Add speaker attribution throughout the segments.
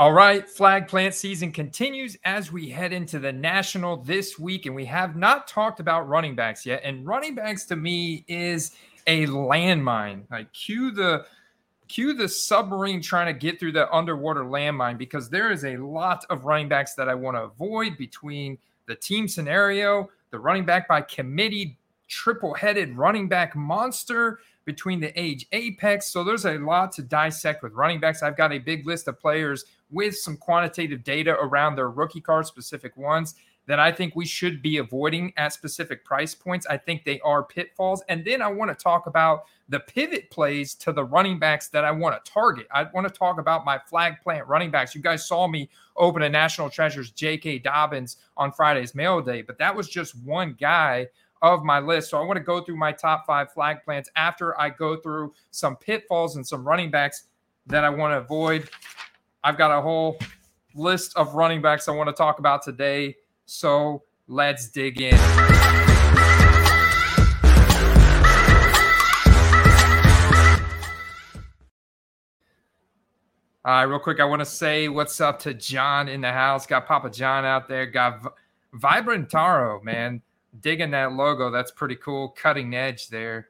Speaker 1: All right, flag plant season continues as we head into the national this week, and we have not talked about running backs yet. And running backs to me is a landmine. Like cue the cue the submarine trying to get through the underwater landmine because there is a lot of running backs that I want to avoid between the team scenario, the running back by committee, triple headed running back monster between the age apex. So there's a lot to dissect with running backs. I've got a big list of players with some quantitative data around their rookie card specific ones that I think we should be avoiding at specific price points. I think they are pitfalls. And then I want to talk about the pivot plays to the running backs that I want to target. I want to talk about my flag plant running backs. You guys saw me open a National Treasures J.K. Dobbins on Friday's mail day, but that was just one guy of my list. So I want to go through my top five flag plants after I go through some pitfalls and some running backs that I want to avoid. I've got a whole list of running backs I want to talk about today. So let's dig in. All right, real quick, I want to say what's up to John in the house. Got Papa John out there. Got v- Vibrant Taro, man. Digging that logo. That's pretty cool. Cutting edge there.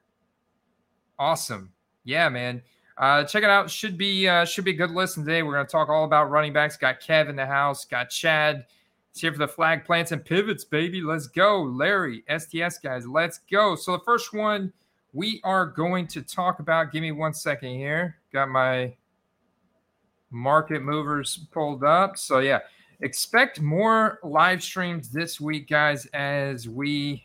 Speaker 1: Awesome. Yeah, man. Uh, check it out. Should be uh, should be a good listen today. We're going to talk all about running backs. Got Kev in the house. Got Chad. It's here for the flag plants and pivots, baby. Let's go, Larry. STS guys, let's go. So the first one we are going to talk about. Give me one second here. Got my market movers pulled up. So yeah, expect more live streams this week, guys, as we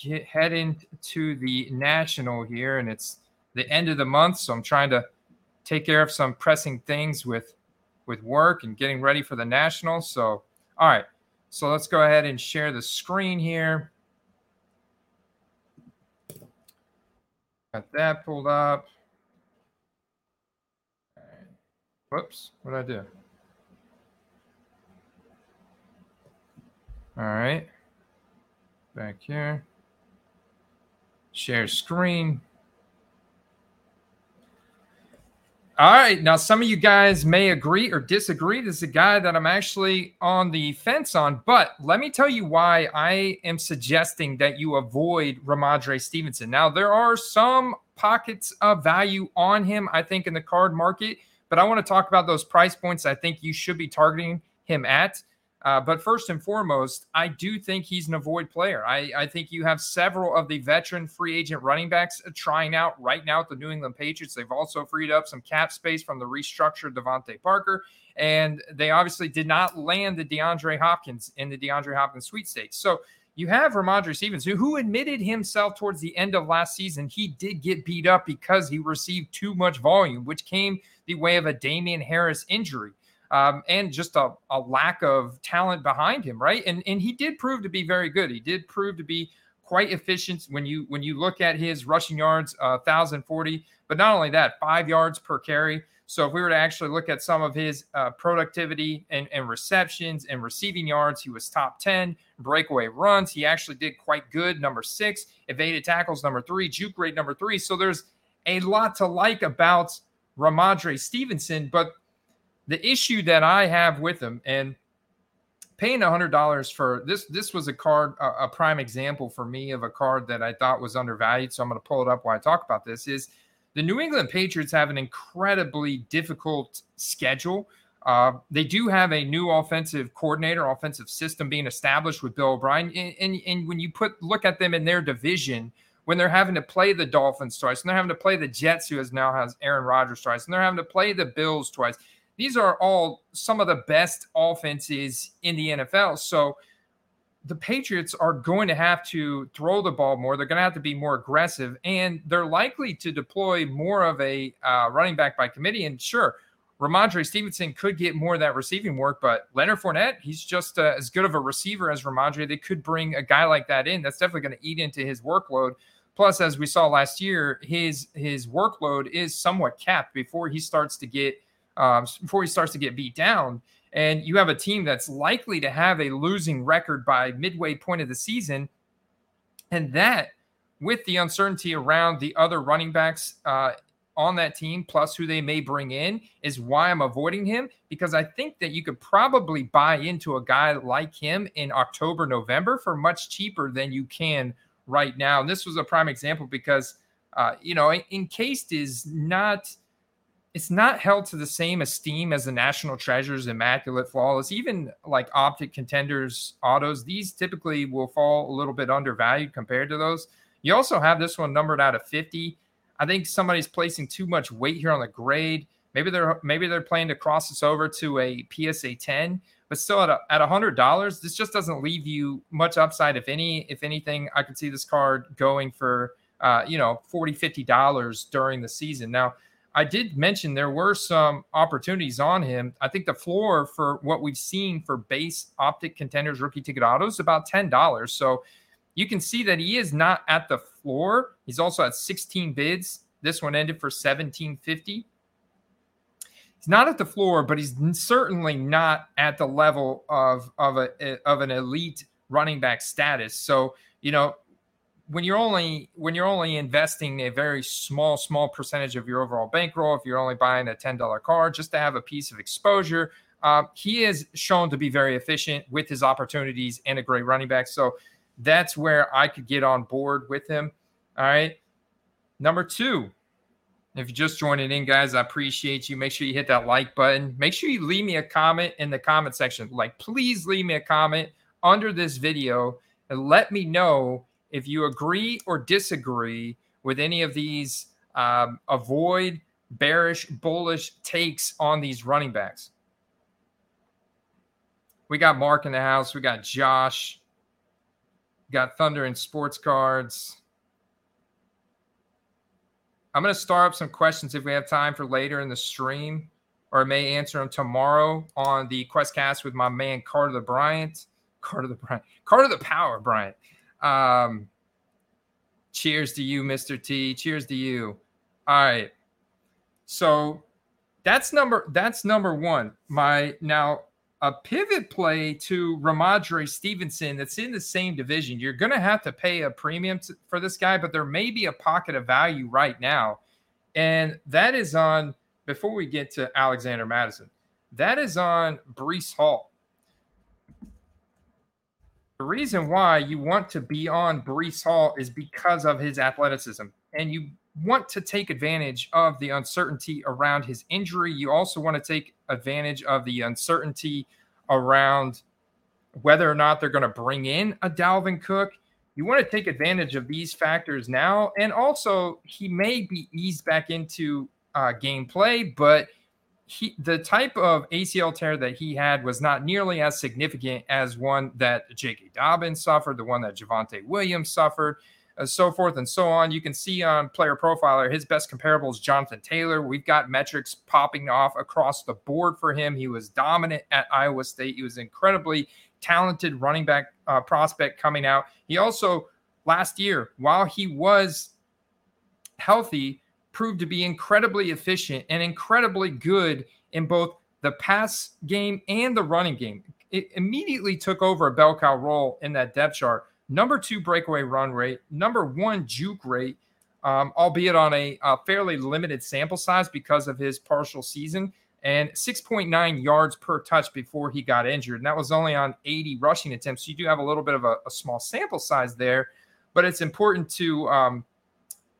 Speaker 1: get head into the national here, and it's the end of the month, so I'm trying to take care of some pressing things with with work and getting ready for the national. So, all right. So let's go ahead and share the screen here. Got that pulled up. Whoops, what did I do? All right. Back here. Share screen. All right. Now, some of you guys may agree or disagree. This is a guy that I'm actually on the fence on, but let me tell you why I am suggesting that you avoid Rhamondre Stevenson. Now, there are some pockets of value on him, I think, in the card market, but I want to talk about those price points I think you should be targeting him at. Uh, but first and foremost, I do think he's an avoid player. I, I, think you have several of the veteran free agent running backs trying out right now at the New England Patriots. They've also freed up some cap space from the restructured DeVante Parker. And they obviously did not land the DeAndre Hopkins in the DeAndre Hopkins sweepstakes. So you have Rhamondre Stevens, who, who admitted himself towards the end of last season he did get beat up because he received too much volume, which came the way of a Damien Harris injury um, and just a, a lack of talent behind him, right? And and he did prove to be very good. He did prove to be quite efficient when you when you look at his rushing yards, uh, 1,040. But not only that, five yards per carry. So if we were to actually look at some of his uh, productivity and, and receptions and receiving yards, he was top 10. Breakaway runs, he actually did quite good. Number six, evaded tackles, number three, juke rate, number three. So there's a lot to like about Rhamondre Stevenson, but the issue that I have with them and paying a hundred dollars for this this was a card a, a, prime example for me of a card that I thought was undervalued. So I'm going to pull it up while I talk about this. Is the New England Patriots have an incredibly difficult schedule. Uh, they do have a new offensive coordinator, offensive system being established with Bill O'Brien. And, and, and when you put look at them in their division, when they're having to play the Dolphins twice, and they're having to play the Jets, who has now has Aaron Rodgers twice, and they're having to play the Bills twice these are all some of the best offenses in the NFL. So the Patriots are going to have to throw the ball more. They're going to have to be more aggressive, and they're likely to deploy more of a uh, running back by committee. And sure, Rhamondre Stevenson could get more of that receiving work, but Leonard Fournette, he's just uh, as good of a receiver as Rhamondre. They could bring a guy like that in. That's definitely going to eat into his workload. Plus, as we saw last year, his his workload is somewhat capped before he starts to get – um, before he starts to get beat down. And you have a team that's likely to have a losing record by midway point of the season. And that, with the uncertainty around the other running backs uh, on that team, plus who they may bring in, is why I'm avoiding him because I think that you could probably buy into a guy like him in October, November for much cheaper than you can right now. And this was a prime example because, uh, you know, Encased is not it's not held to the same esteem as the national treasures, immaculate, flawless, even like optic contenders autos. These typically will fall a little bit undervalued compared to those. You also have this one numbered out of 50. I think somebody's placing too much weight here on the grade. Maybe they're maybe they're planning to cross this over to a PSA 10, but still at a, at hundred dollars, this just doesn't leave you much upside, if any. If anything, I could see this card going for uh, you know 40 50 dollars during the season. Now I did mention there were some opportunities on him. I think the floor for what we've seen for base optic contenders rookie ticket autos about $10. So you can see that he is not at the floor. He's also at 16 bids. This one ended for 1750. He's not at the floor, but he's certainly not at the level of of a eh, of an elite running back status. So, you know, when you're only when you're only investing a very small small percentage of your overall bankroll if you're only buying a $10 car just to have a piece of exposure uh, he is shown to be very efficient with his opportunities and a great running back. So that's where i could get on board with him. All right. Number two if you're just joining in guys i appreciate you. Make sure you hit that like button. Make sure you leave me a comment in the comment section. Like please leave me a comment under this video and let me know if you agree or disagree with any of these, um, avoid bearish, bullish takes on these running backs. We got Mark in the house. We got Josh. Got Thunder and Sports Cards. I'm going to start up some questions if we have time for later in the stream, or I may answer them tomorrow on the Questcast with my man Carter the Bryant. Carter the Bryant. Carter the Power Bryant. Um, cheers to you, Mr. T. Cheers to you. All right. So that's number that's number one. My now a pivot play to Rhamondre Stevenson that's in the same division. You're going to have to pay a premium to, for this guy, but there may be a pocket of value right now. And that is on, before we get to Alexander Mattison, that is on Breece Hall. The reason why you want to be on Breece Hall is because of his athleticism, and you want to take advantage of the uncertainty around his injury. You also want to take advantage of the uncertainty around whether or not they're going to bring in a Dalvin Cook. You want to take advantage of these factors now, and also he may be eased back into uh, gameplay, but he the type of ACL tear that he had was not nearly as significant as one that J.K. Dobbins suffered, the one that Javonte Williams suffered, uh, so forth and so on. You can see on Player Profiler his best comparable is Jonathan Taylor. We've got metrics popping off across the board for him. He was dominant at Iowa State. He was incredibly talented running back uh, prospect coming out. He also last year, while he was healthy proved to be incredibly efficient and incredibly good in both the pass game and the running game. It immediately took over a bell cow role in that depth chart. Number two breakaway run rate, number one juke rate, um, albeit on a, a, fairly limited sample size because of his partial season, and 6.9 yards per touch before he got injured. And that was only on 80 rushing attempts. So you do have a little bit of a, a small sample size there, but it's important to um,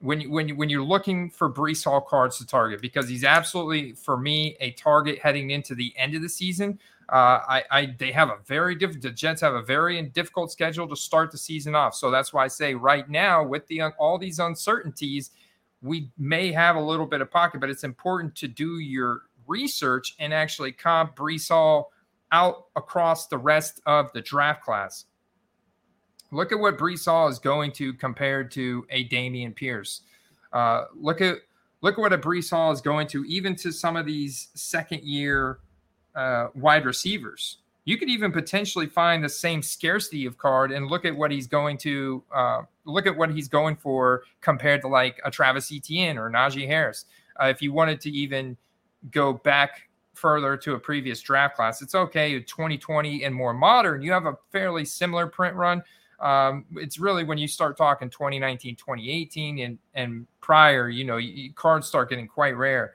Speaker 1: when you, when you, when you're looking for Breece Hall cards to target because he's absolutely for me a target heading into the end of the season. Uh, I, I they have a very difficult. The Jets have a very difficult schedule to start the season off, so that's why I say right now with the all these uncertainties, we may have a little bit of pocket, but it's important to do your research and actually comp Breece Hall out across the rest of the draft class. Look at what Breece Hall is going to compared to a Dameon Pierce. Uh, look at look at what a Breece Hall is going to, even to some of these second year uh, wide receivers. You could even potentially find the same scarcity of card and look at what he's going to uh, look at what he's going for compared to like a Travis Etienne or Najee Harris. Uh, if you wanted to even go back further to a previous draft class, it's okay. 2020 and more modern, you have a fairly similar print run Um, it's really when you start talking 2019, 2018, and and prior, you know, you, cards start getting quite rare.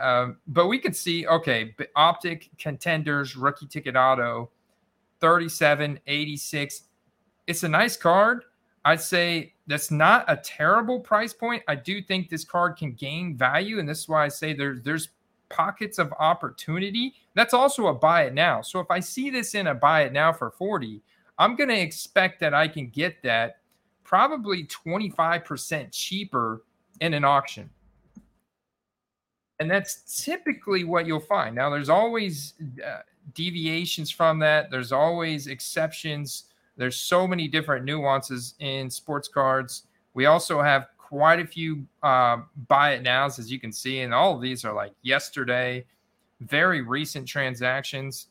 Speaker 1: Um, but we can see, okay, optic contenders rookie ticket auto 37, 86. It's a nice card. I'd say that's not a terrible price point. I do think this card can gain value, and this is why I say there's there's pockets of opportunity. That's also a buy it now. So if I see this in a buy it now for 40, I'm going to expect that I can get that probably 25% cheaper in an auction. And that's typically what you'll find. Now, there's always uh, deviations from that, there's always exceptions. There's so many different nuances in sports cards. We also have quite a few uh, buy it nows, as you can see, and all of these are like yesterday, very recent transactions.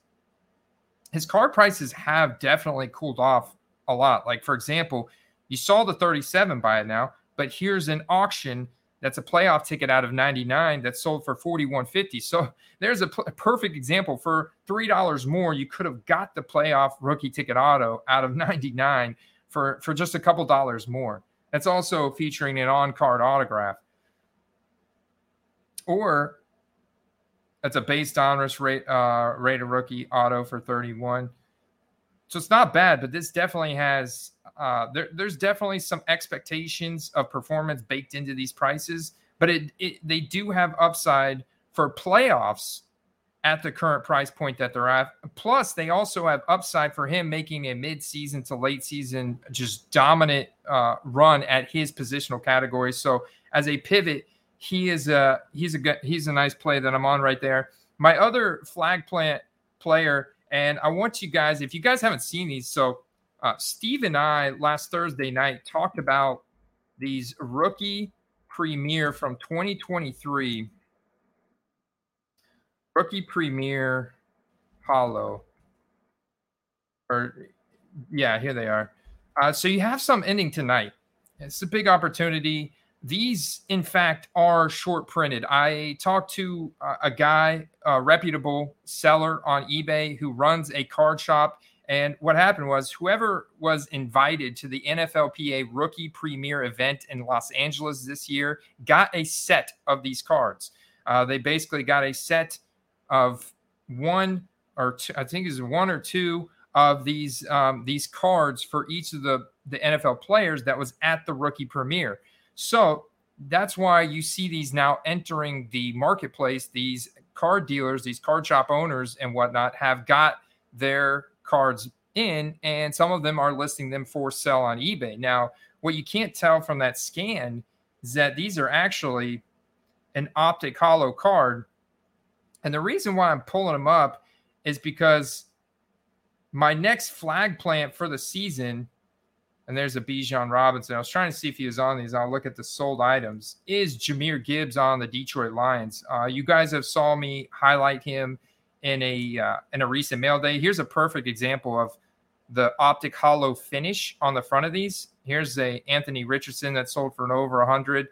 Speaker 1: His card prices have definitely cooled off a lot. Like, for example, you saw the 37 buy it now, but here's an auction that's a playoff ticket out of 99 that sold for 41.50. So there's a, p- a perfect example for $3 more you could have got the playoff rookie ticket auto out of 99 for for just a couple dollars more. That's also featuring an on card autograph. Or that's a base Donruss rate uh rated rookie auto for 31. So it's not bad, but this definitely has uh there, there's definitely some expectations of performance baked into these prices, but it, it they do have upside for playoffs at the current price point that they're at. Plus, they also have upside for him making a mid-season to late season just dominant uh, run at his positional category. So as a pivot, he is a he's a good he's a nice play that I'm on right there. My other flag plant player, and I want you guys, if you guys haven't seen these, so uh, Steve and I last Thursday night talked about these rookie premier from 2023 rookie premier holo or yeah here they are. Uh, so you have some ending tonight. It's a big opportunity these in fact are short printed i talked to a guy a reputable seller on ebay who runs a card shop and what happened was whoever was invited to the nflpa rookie premier event in los angeles this year got a set of these cards uh, they basically got a set of one or two, I think is one or two of these um, these cards for each of the the NFL players that was at the rookie premiere. So that's why you see these now entering the marketplace. These card dealers, these card shop owners, and whatnot have got their cards in, and some of them are listing them for sale on eBay. Now, what you can't tell from that scan is that these are actually an optic holo card and the reason why I'm pulling them up is because my next flag plant for the season, and there's a Bijan Robinson. I was trying to see if he was on these. I'll look at the sold items. Is Jahmyr Gibbs on the Detroit Lions? Uh, you guys have saw me highlight him in a uh, in a recent mail day. Here's a perfect example of the optic holo finish on the front of these. Here's a Anthony Richardson that sold for an over 100.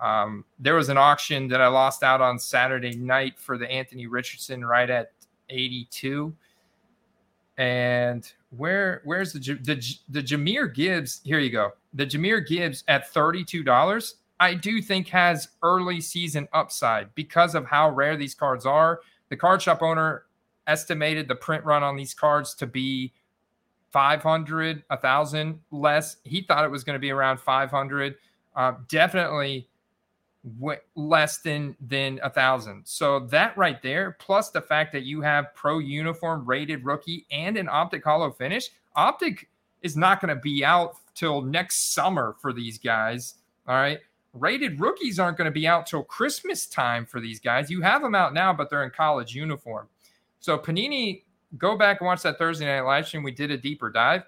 Speaker 1: Um, there was an auction that I lost out on Saturday night for the Anthony Richardson right at 82. And where where's the the the Jahmyr Gibbs? Here you go. The Jahmyr Gibbs at $32. I do think has early season upside because of how rare these cards are. The card shop owner estimated the print run on these cards to be 500, 1,000 less. He thought it was going to be around 500. Uh, definitely w- less than than a thousand. So that right there, plus the fact that you have pro uniform rated rookie and an optic holo finish, optic is not going to be out till next summer for these guys. All right. Rated rookies aren't going to be out till Christmas time for these guys. You have them out now, but they're in college uniform. So Panini, go back and watch that Thursday night live stream. We did a deeper dive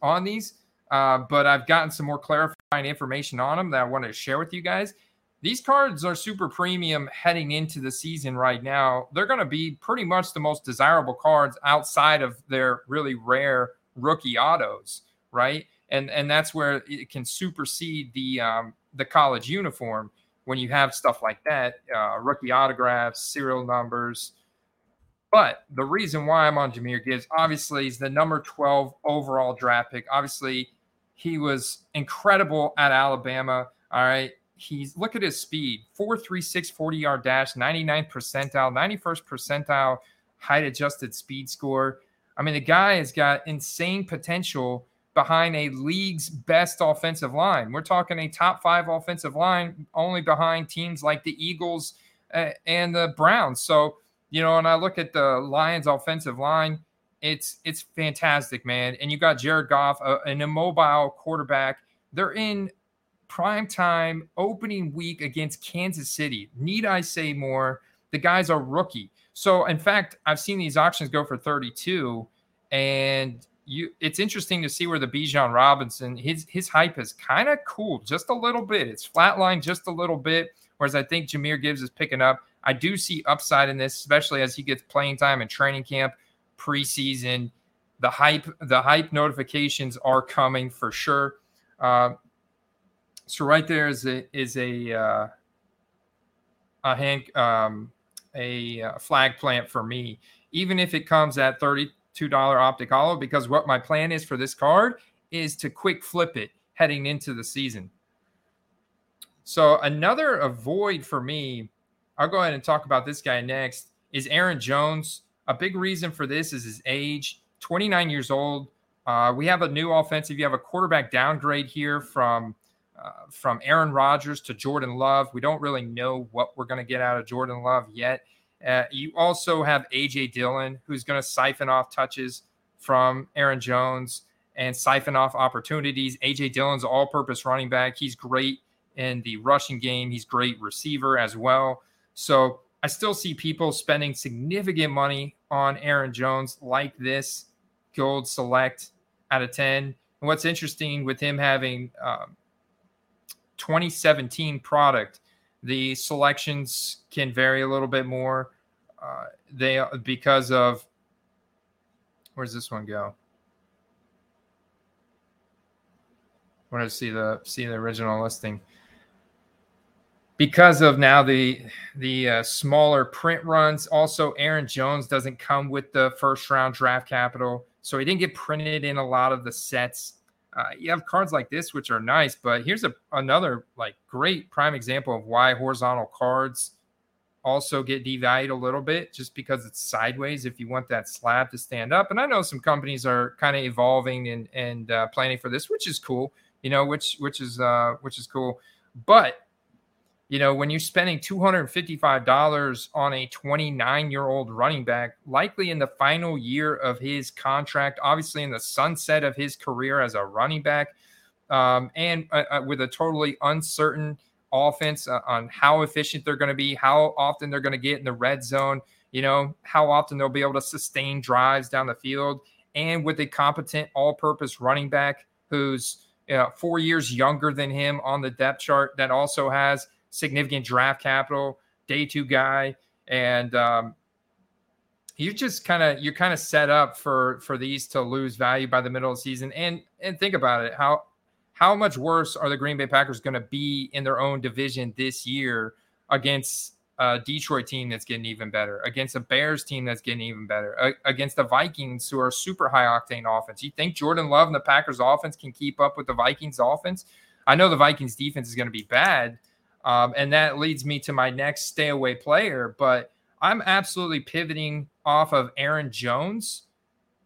Speaker 1: on these. Uh, but I've gotten some more clarifying information on them that I wanted to share with you guys. These cards are super premium heading into the season right now. They're going to be pretty much the most desirable cards outside of their really rare rookie autos, right? And and that's where it can supersede the um, the college uniform when you have stuff like that, uh, rookie autographs, serial numbers, But the reason why I'm on Jahmyr Gibbs, obviously, is the number 12 overall draft pick. Obviously, he was incredible at Alabama. All right. He's look at his speed 436 40 yard dash, 99 percentile, 91st percentile height adjusted speed score. I mean, the guy has got insane potential behind a league's best offensive line. We're talking a top five offensive line, only behind teams like the Eagles uh, and the Browns. So, you know, and I look at the Lions' offensive line, it's it's fantastic, man. And you got Jared Goff, uh, an immobile quarterback. They're in prime time opening week against Kansas City. Need I say more? The guy's a rookie. So, in fact, I've seen these auctions go for 32, and you it's interesting to see where the Bijan Robinson his his hype has kind of cooled just a little bit. It's flatlined just a little bit, whereas I think Jahmyr Gibbs is picking up. I do see upside in this, especially as he gets playing time in training camp, preseason. The hype, the hype notifications are coming for sure. Uh, so right there is a is a uh, a hand um, a uh, flag plant for me, even if it comes at thirty $2 optic holo because what my plan is for this card is to quick flip it heading into the season. So another avoid for me, I'll go ahead and talk about this guy next, is Aaron Jones. A big reason for this is his age, 29 years old. Uh, we have a new offensive. You have a quarterback downgrade here from uh, from Aaron Rodgers to Jordan Love. We don't really know what we're going to get out of Jordan Love yet. Uh, you also have AJ Dillon, who's going to siphon off touches from Aaron Jones and siphon off opportunities. AJ Dillon's all purpose running back. He's great in the rushing game, he's great receiver as well. So I still see people spending significant money on Aaron Jones like this gold select out of 10. And what's interesting with him having um, 2017 product, the selections can vary a little bit more. Uh, they because of where's this one go? I want to see the see the original listing because of now the the uh, smaller print runs. Also, Aaron Jones doesn't come with the first round draft capital, so he didn't get printed in a lot of the sets. Uh, you have cards like this, which are nice, but here's a another like great prime example of why horizontal cards also get devalued a little bit just because it's sideways if you want that slab to stand up. And I know some companies are kind of evolving and and uh, planning for this, which is cool. You know, which which is uh, which is cool. But you know, when you're spending two hundred fifty-five dollars on a twenty-nine-year-old running back, likely in the final year of his contract, obviously in the sunset of his career as a running back, um, and uh, uh with a totally uncertain offense uh, on how efficient they're going to be, how often they're going to get in the red zone, you know, how often they'll be able to sustain drives down the field, and with a competent all purpose running back who's four years younger than him on the depth chart that also has significant draft capital, day two guy. And, um, you just kind of you're kind of set up for for these to lose value by the middle of the season and and think about it how how much worse are the Green Bay Packers going to be in their own division this year against a Detroit team that's getting even better, against a Bears team that's getting even better, against the Vikings who are super high octane offense? You think Jordan Love and the Packers offense can keep up with the Vikings offense? I know the Vikings defense is going to be bad. Um, and that leads me to my next stay away player, but I'm absolutely pivoting off of Aaron Jones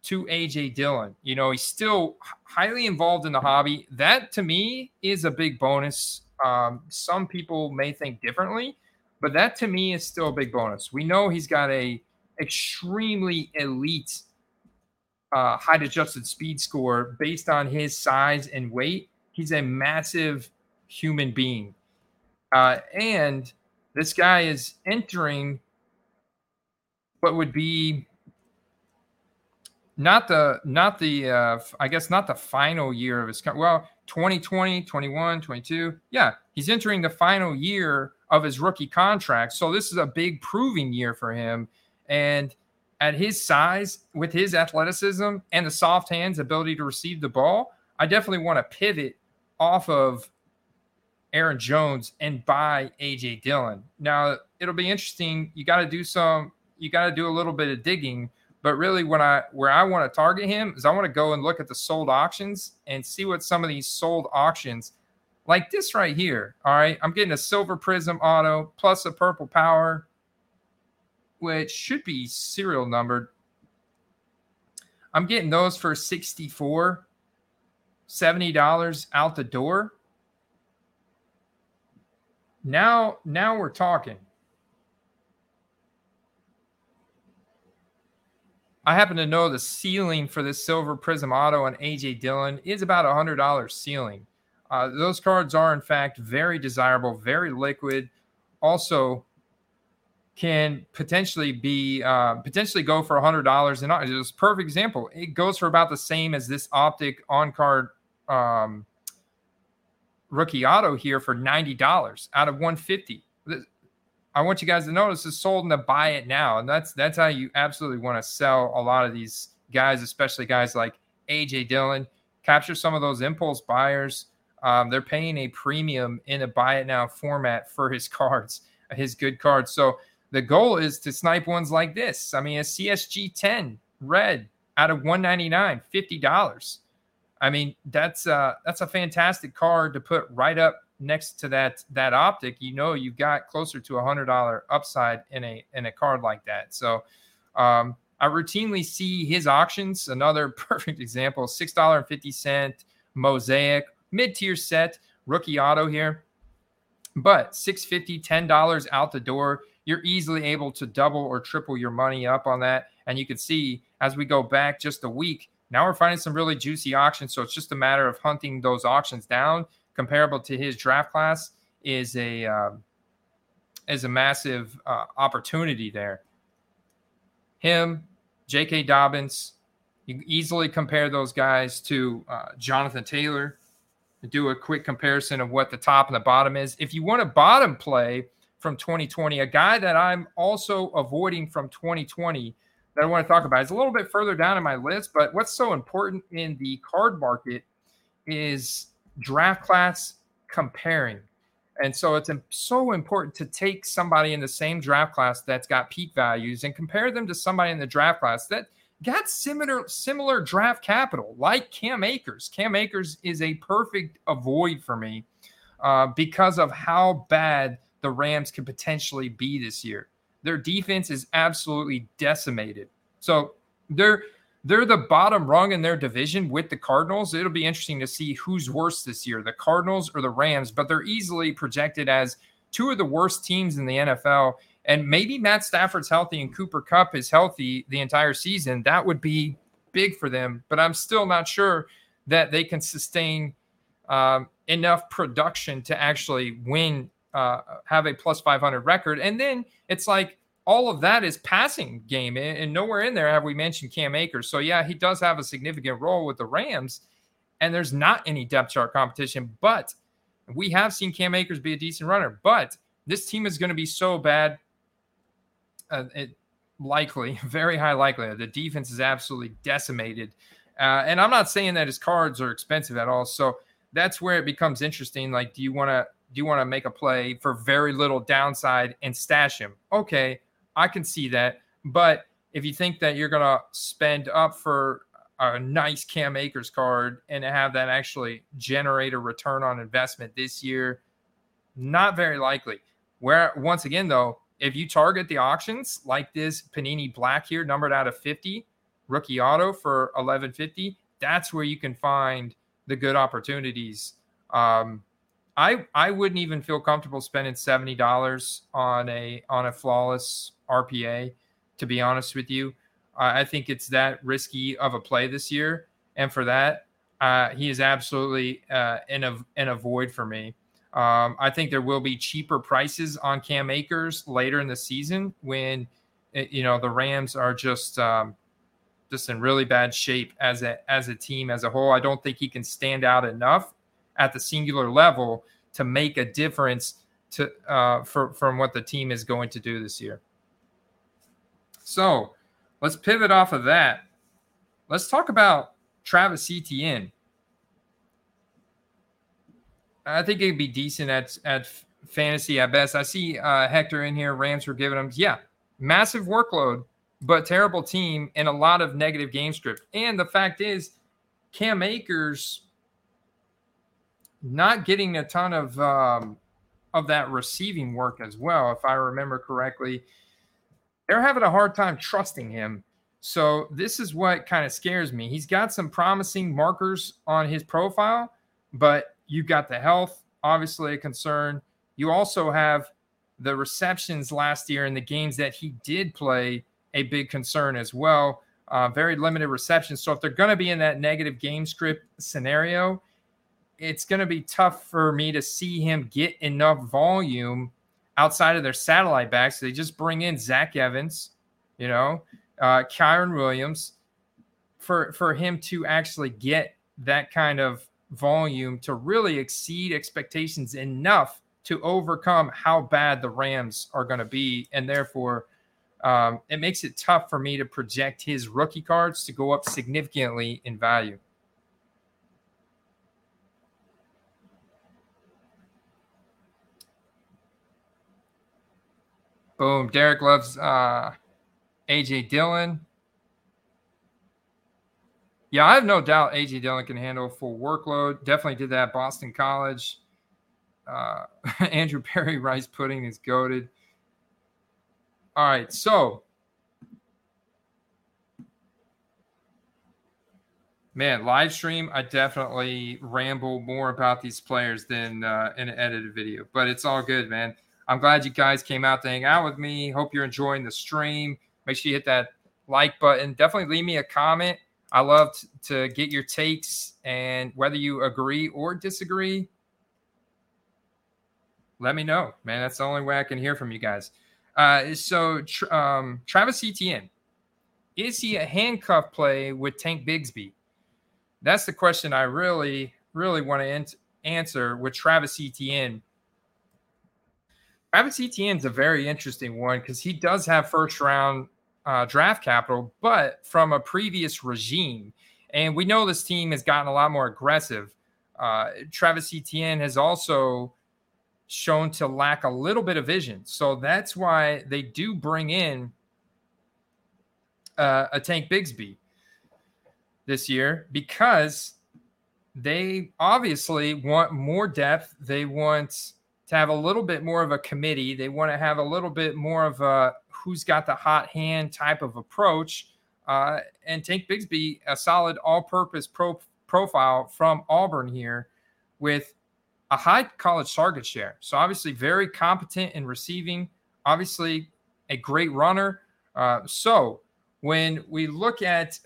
Speaker 1: to AJ Dillon. You know, he's still highly involved in the hobby. That to me is a big bonus. Um, some people may think differently, but that to me is still a big bonus. We know he's got a extremely elite uh, height adjusted speed score based on his size and weight. He's a massive human being. Uh, and this guy is entering what would be not the not the uh i guess not the final year of his well 2020 21 22 yeah he's entering the final year of his rookie contract. So this is a big proving year for him. And at his size with his athleticism and the soft hands ability to receive the ball i definitely want to pivot off of aaron jones and buy aj dillon now it'll be interesting you got to do some you got to do a little bit of digging. But really, when I where I want to target him is I want to go and look at the sold auctions and see what some of these sold auctions, like this right here. All right, I'm getting a silver prism auto plus a purple power, which should be serial numbered. I'm getting those for 64 $70 out the door. Now, now we're talking. I happen to know the ceiling for this Silver Prism Auto and AJ Dillon is about a hundred dollars ceiling. Uh, those cards are in fact very desirable, very liquid. Also, can potentially be uh, potentially go for a hundred dollars. And it's a perfect example. It goes for about the same as this optic on card um, rookie auto here for ninety dollars out of one fifty. I want you guys to notice it's sold and to buy it now, and that's that's how you absolutely want to sell a lot of these guys, especially guys like AJ Dillon. Capture some of those impulse buyers. Um, they're paying a premium in a buy it now format for his cards, his good cards. So the goal is to snipe ones like this. I mean, a CSG 10 red out of 199 $50. I mean, that's uh that's a fantastic card to put right up next to that that optic. You know, you've got closer to a hundred dollar upside in a in a card like that. So um I routinely see his auctions. Another perfect example: six dollar and fifty cent mosaic mid tier set rookie auto here, but 650 10 dollars out the door. You're easily able to double or triple your money up on that, and you can see as we go back just a week, now we're finding some really juicy auctions. So it's just a matter of hunting those auctions down. Comparable to his draft class is a uh, is a massive uh, opportunity there. Him, J.K. Dobbins, you easily compare those guys to uh, Jonathan Taylor. Do a quick comparison of what the top and the bottom is. If you want a bottom play from 2020, a guy that I'm also avoiding from 2020 that I want to talk about. It's a little bit further down in my list, but what's so important in the card market is draft class comparing. And so it's so important to take somebody in the same draft class that's got peak values and compare them to somebody in the draft class that got similar similar draft capital, like Cam Akers. Cam Akers is a perfect avoid for me uh, because of how bad the Rams could potentially be this year. Their defense is absolutely decimated. So they're they're the bottom rung in their division with the Cardinals. It'll be interesting to see who's worse this year, the Cardinals or the Rams, but they're easily projected as two of the worst teams in the NFL. And maybe Matt Stafford's healthy and Cooper Kupp is healthy the entire season. That would be big for them, but I'm still not sure that they can sustain um, enough production to actually win uh, have a plus 500 record. And then it's like all of that is passing game, and nowhere in there have we mentioned Cam Akers. So yeah, he does have a significant role with the Rams, and there's not any depth chart competition. But we have seen Cam Akers be a decent runner. But this team is going to be so bad. Uh, it, likely, very high likelihood. The defense is absolutely decimated. Uh, and I'm not saying that his cards are expensive at all. So that's where it becomes interesting. Like, do you want to you want to make a play for very little downside and stash him? Okay, I can see that. But if you think that you're going to spend up for a nice Cam Akers card and have that actually generate a return on investment this year, not very likely. Where once again, though, if you target the auctions like this Panini Black here, numbered out of 50, rookie auto for 1150, that's where you can find the good opportunities. Um, I I wouldn't even feel comfortable spending seventy dollars on a on a flawless RPA. To be honest with you, I think it's that risky of a play this year, and for that, uh, he is absolutely uh, in a in a void for me. Um, I think there will be cheaper prices on Cam Akers later in the season when eh, you know the Rams are just um, just in really bad shape as a as a team as a whole. I don't think he can stand out enough at the singular level to make a difference to uh, for, from what the team is going to do this year. So let's pivot off of that. Let's talk about Travis Etienne. I think it'd be decent at at fantasy at best. I see uh, Hector in here. Rams were giving him, yeah, massive workload, but terrible team and a lot of negative game script. And the fact is, Cam Akers not getting a ton of um, of that receiving work as well, if I remember correctly. They're having a hard time trusting him. So this is what kind of scares me. He's got some promising markers on his profile, but you've got the health, obviously a concern. You also have the receptions last year in the games that he did play a big concern as well. Uh, very limited receptions. So if they're going to be in that negative game script scenario, it's going to be tough for me to see him get enough volume outside of their satellite backs. They just bring in Zach Evans, you know, uh, Kyren Williams for for him to actually get that kind of volume to really exceed expectations enough to overcome how bad the Rams are going to be, and therefore. Um, it makes it tough for me to project his rookie cards to go up significantly in value. Boom. Derek loves uh, AJ Dillon. Yeah, I have no doubt AJ Dillon can handle full workload. Definitely did that Boston College. Uh, Andrew Perry rice pudding is goaded. All right, so man, live stream. I definitely ramble more about these players than uh, in an edited video, but it's all good, man. I'm glad you guys came out to hang out with me. Hope you're enjoying the stream. Make sure you hit that like button. Definitely leave me a comment. I love t- to get your takes and whether you agree or disagree. Let me know, man. That's the only way I can hear from you guys. Uh, so, tr- um, Travis Etienne, is he a handcuff play with Tank Bigsby? That's the question I really, really want to answer with Travis Etienne Travis Etienne's a very interesting one because he does have first round uh, draft capital, but from a previous regime. And we know this team has gotten a lot more aggressive. Uh, Travis Etienne has also shown to lack a little bit of vision. So that's why they do bring in uh, a Tank Bigsby this year because they obviously want more depth. They want to have a little bit more of a committee. They want to have a little bit more of a who's got the hot hand type of approach. Uh, and Tank Bigsby, a solid all purpose pro- profile from Auburn here with a high college target share. So, obviously, very competent in receiving, obviously, a great runner. Uh, so, when we look at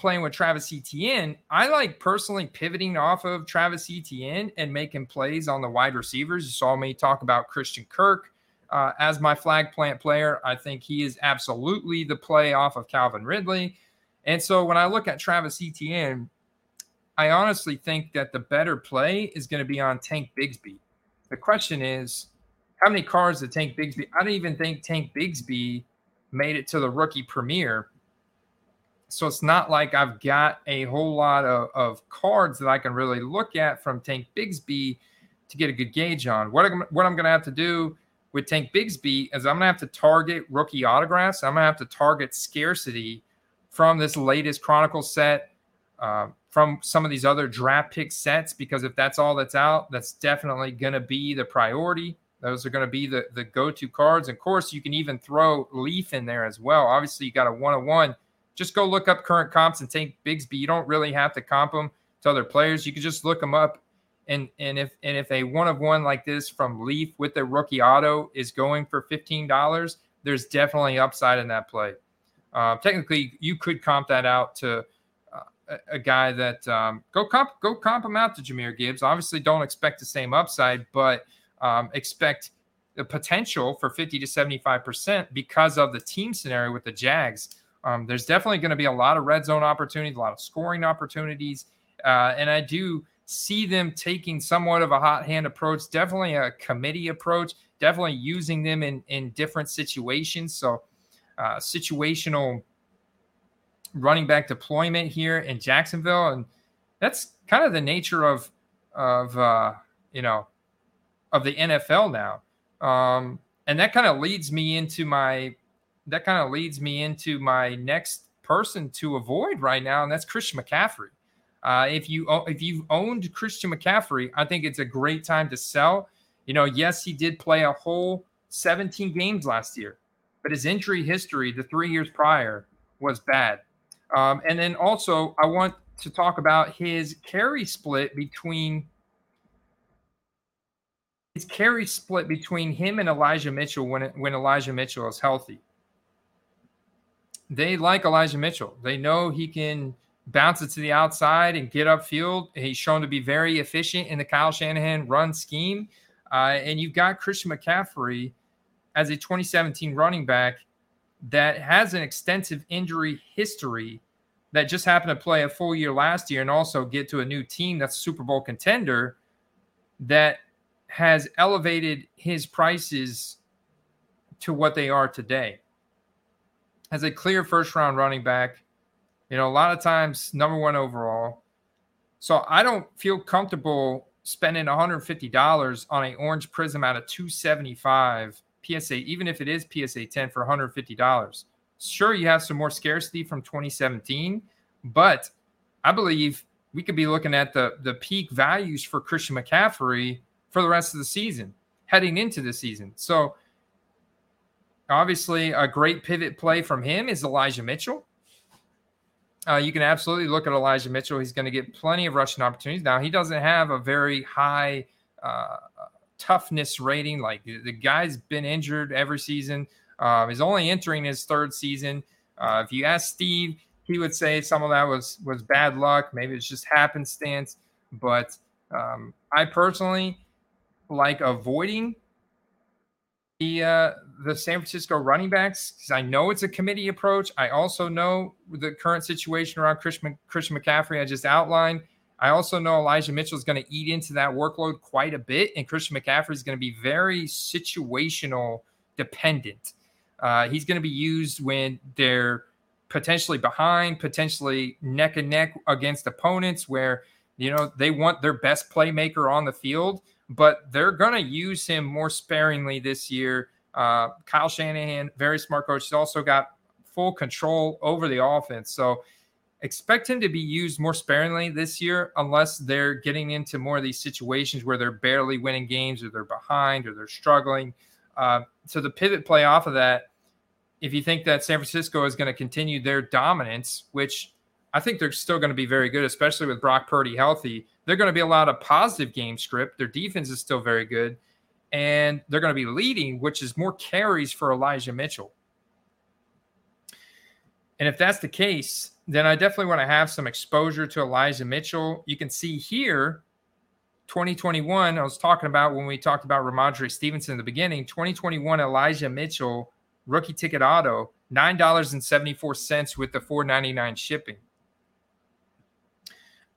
Speaker 1: playing with Travis Etienne, I like personally pivoting off of Travis Etienne and making plays on the wide receivers. You saw me talk about Christian Kirk uh, as my flag plant player. I think he is absolutely the play off of Calvin Ridley. And so when I look at Travis Etienne, I honestly think that the better play is going to be on Tank Bigsby. The question is, how many cars did Tank Bigsby? I don't even think Tank Bigsby made it to the rookie premiere. So it's not like I've got a whole lot of, of cards that I can really look at from Tank Bigsby to get a good gauge on. What I'm, what I'm going to have to do with Tank Bigsby is I'm going to have to target rookie autographs. I'm going to have to target scarcity from this latest Chronicle set, uh, from some of these other draft pick sets, because if that's all that's out, that's definitely going to be the priority. Those are going to be the, the go to cards. Of course, you can even throw Leaf in there as well. Obviously, you got a one on one just go look up current comps and Tank Bigsby. You don't really have to comp them to other players. You can just look them up. And and if and if a one of one like this from Leaf with the rookie auto is going for fifteen dollars, there's definitely upside in that play. Uh, technically, you could comp that out to uh, a, a, guy that um, go comp go comp him out to Jahmyr Gibbs. Obviously, don't expect the same upside, but um, expect the potential for 50 to 75 percent because of the team scenario with the Jags. Um, there's definitely going to be a lot of red zone opportunities, a lot of scoring opportunities. Uh, and I do see them taking somewhat of a hot hand approach, definitely a committee approach, definitely using them in, in different situations. So, uh, situational running back deployment here in Jacksonville. And that's kind of the nature of, of uh, you know, of the NFL now. Um, and that kind of leads me into my that kind of leads me into my next person to avoid right now, and that's Christian McCaffrey. Uh, if you if you've owned Christian McCaffrey, I think it's a great time to sell. You know, yes, he did play a whole 17 games last year, but his injury history the three years prior was bad. Um, and then also, I want to talk about his carry split between his carry split between him and Elijah Mitchell when when Elijah Mitchell is healthy. They like Elijah Mitchell. They know he can bounce it to the outside and get upfield. He's shown to be very efficient in the Kyle Shanahan run scheme. Uh, and you've got Christian McCaffrey as a 2017 running back that has an extensive injury history that just happened to play a full year last year and also get to a new team that's a Super Bowl contender that has elevated his prices to what they are today. As a clear first round running back, you know, a lot of times number one overall. So I don't feel comfortable spending $150 on a orange Prizm out of 275 PSA, even if it is PSA 10 for $150. Sure, you have some more scarcity from 2017, but I believe we could be looking at the the peak values for Christian McCaffrey for the rest of the season, heading into the season. So obviously, a great pivot play from him is Elijah Mitchell. Uh, you can absolutely look at Elijah Mitchell. He's going to get plenty of rushing opportunities. Now, he doesn't have a very high uh, toughness rating. Like the guy's been injured every season. Uh, he's only entering his third season. Uh, if you ask Steve, he would say some of that was was bad luck. Maybe it's just happenstance. But um, I personally like avoiding the uh, the San Francisco running backs because I know it's a committee approach. I also know the current situation around Christian, Christian McCaffrey I just outlined. I also know Elijah Mitchell is going to eat into that workload quite a bit, and Christian McCaffrey is going to be very situational dependent. Uh, he's going to be used when they're potentially behind, potentially neck and neck against opponents where you know they want their best playmaker on the field, but they're going to use him more sparingly this year. Uh, Kyle Shanahan, very smart coach, he's also got full control over the offense, so expect him to be used more sparingly this year unless they're getting into more of these situations where they're barely winning games or they're behind or they're struggling. Uh, so the pivot play off of that, if you think that San Francisco is going to continue their dominance, which I think they're still going to be very good, especially with Brock Purdy healthy, they're going to be a lot of positive game script. Their defense is still very good. And they're going to be leading, which is more carries for Elijah Mitchell. And if that's the case, then I definitely want to have some exposure to Elijah Mitchell. You can see here, 2021, I was talking about when we talked about Rhamondre Stevenson in the beginning, 2021 Elijah Mitchell rookie ticket auto, $9.74 with the 499 shipping.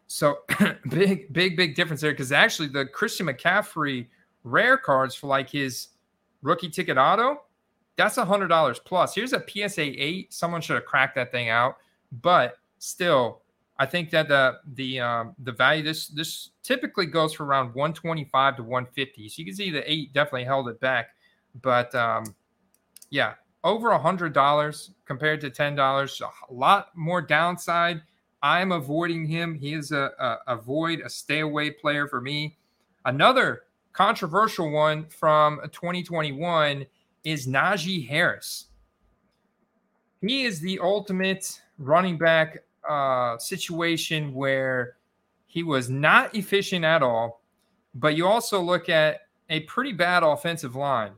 Speaker 1: So big, big, big difference there because actually the Christian McCaffrey rare cards for like his rookie ticket auto, that's a hundred dollars plus. Here's a PSA eight. Someone should have cracked that thing out but still, I think that the the um, the value this this typically goes for around 125 to 150. So you can see the eight definitely held it back, but um, yeah, over a hundred dollars compared to ten dollars, a lot more downside. I'm avoiding him. He is a, a avoid, a stay away player for me. Another controversial one from 2021 is Najee Harris. He is the ultimate running back uh, situation where he was not efficient at all, but you also look at a pretty bad offensive line.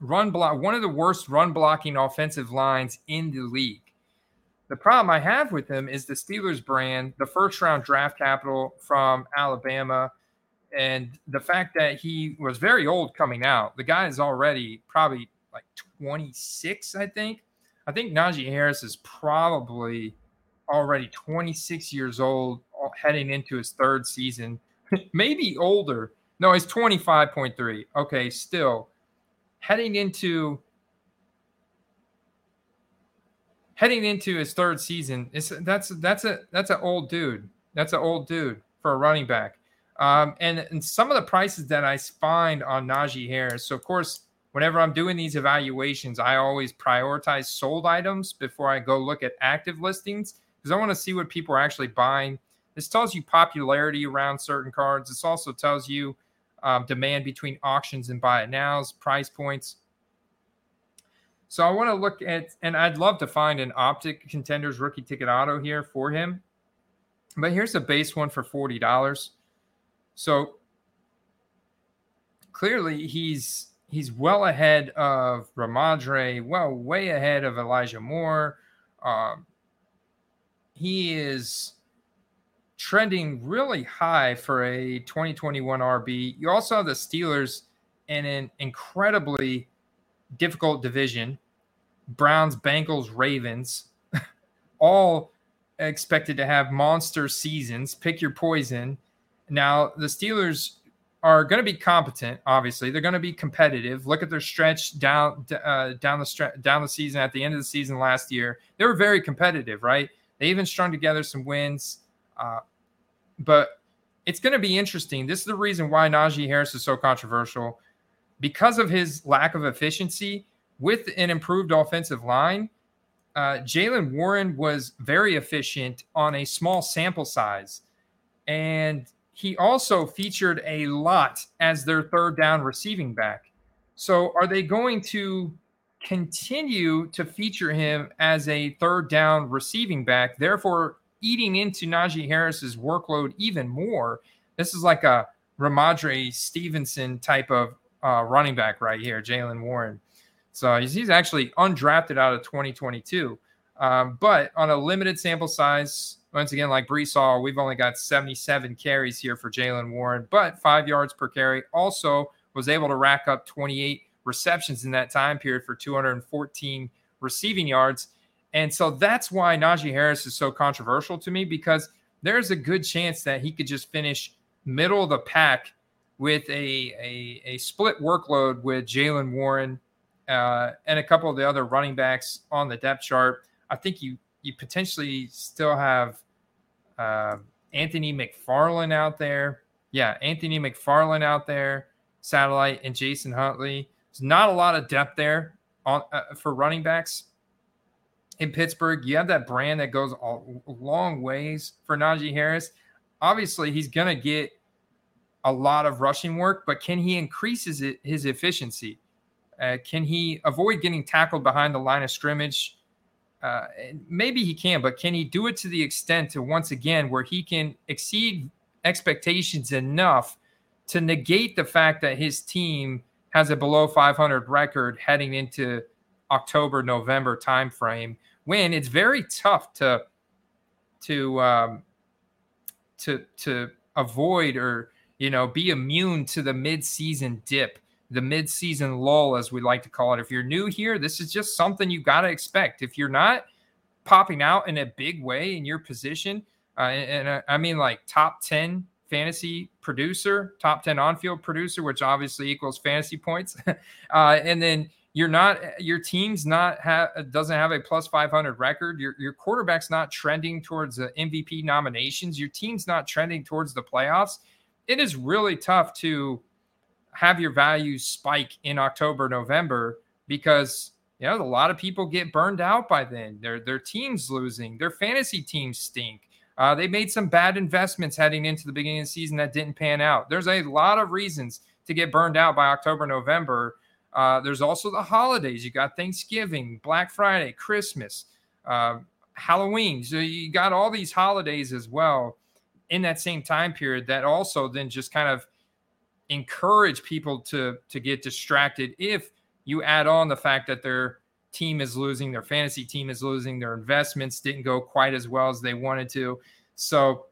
Speaker 1: Run block, one of the worst run blocking offensive lines in the league. The problem I have with him is the Steelers brand, the first round draft capital from Alabama, and the fact that he was very old coming out. The guy is already probably like 26, I think. I think Najee Harris is probably already 26 years old, heading into his third season, maybe older. No, he's 25.3. Okay, still heading into heading into his third season. It's, that's that's a that's an old dude. That's an old dude for a running back. Um, and, and some of the prices that I find on Najee Harris. So of course, whenever I'm doing these evaluations, I always prioritize sold items before I go look at active listings because I want to see what people are actually buying. This tells you popularity around certain cards. This also tells you um, demand between auctions and buy it nows, price points. So I want to look at, and I'd love to find an optic contenders rookie ticket auto here for him. But here's a base one for $40. So clearly he's he's well ahead of Rhamondre, well, way ahead of Elijah Moore. Um, he is trending really high for a 2021 RB. You also have the Steelers in an incredibly difficult division Browns, Bengals, Ravens, all expected to have monster seasons. Pick your poison. Now, the Steelers are going to be competent. Obviously, they're going to be competitive. Look at their stretch down uh, down the stretch down the season. At the end of the season last year, they were very competitive. Right? They even strung together some wins. Uh, but it's going to be interesting. This is the reason why Najee Harris is so controversial because of his lack of efficiency with an improved offensive line. Uh, Jaylen Warren was very efficient on a small sample size. And he also featured a lot as their third down receiving back. So are they going to continue to feature him as a third down receiving back, therefore eating into Najee Harris's workload even more? This is like a Rhamondre Stevenson type of uh, running back right here, Jaylen Warren. So he's, he's, actually undrafted out of 2022, um, but on a limited sample size, once again, like Bree saw, we've only got 77 carries here for Jaylen Warren, but five yards per carry. Also was able to rack up 28 receptions in that time period for 214 receiving yards. And so that's why Najee Harris is so controversial to me because there's a good chance that he could just finish middle of the pack with a, a, a split workload with Jaylen Warren uh, and a couple of the other running backs on the depth chart. I think you you potentially still have uh, Anthony McFarland out there. Yeah, Anthony McFarland out there, satellite, and Jason Huntley. There's not a lot of depth there on uh, for running backs in Pittsburgh. You have that brand that goes a long ways for Najee Harris. Obviously, he's going to get a lot of rushing work, but can he increase his, his efficiency? Uh, can he avoid getting tackled behind the line of scrimmage? Uh, maybe he can, but can he do it to the extent to once again where he can exceed expectations enough to negate the fact that his team has a below 500 record heading into October November timeframe when it's very tough to to um, to to avoid or you know be immune to the mid-season dip the mid-season lull, as we like to call it. If you're new here, this is just something you got to expect. If you're not popping out in a big way in your position, uh, and, uh, I mean like top 10 fantasy producer, top 10 on-field producer, which obviously equals fantasy points. uh, and then you're not your team's not have doesn't have a plus 500 record. Your your quarterback's not trending towards the MVP nominations. Your team's not trending towards the playoffs. It is really tough to have your values spike in October, November because you know a lot of people get burned out by then. Their their teams losing, their fantasy teams stink. Uh, they made some bad investments heading into the beginning of the season that didn't pan out. There's a lot of reasons to get burned out by October, November. Uh, there's also the holidays. You got Thanksgiving, Black Friday, Christmas, uh, Halloween. So you got all these holidays as well in that same time period that also then just kind of encourage people to to get distracted if you add on the fact that their team is losing, their fantasy team is losing, their investments didn't go quite as well as they wanted to. So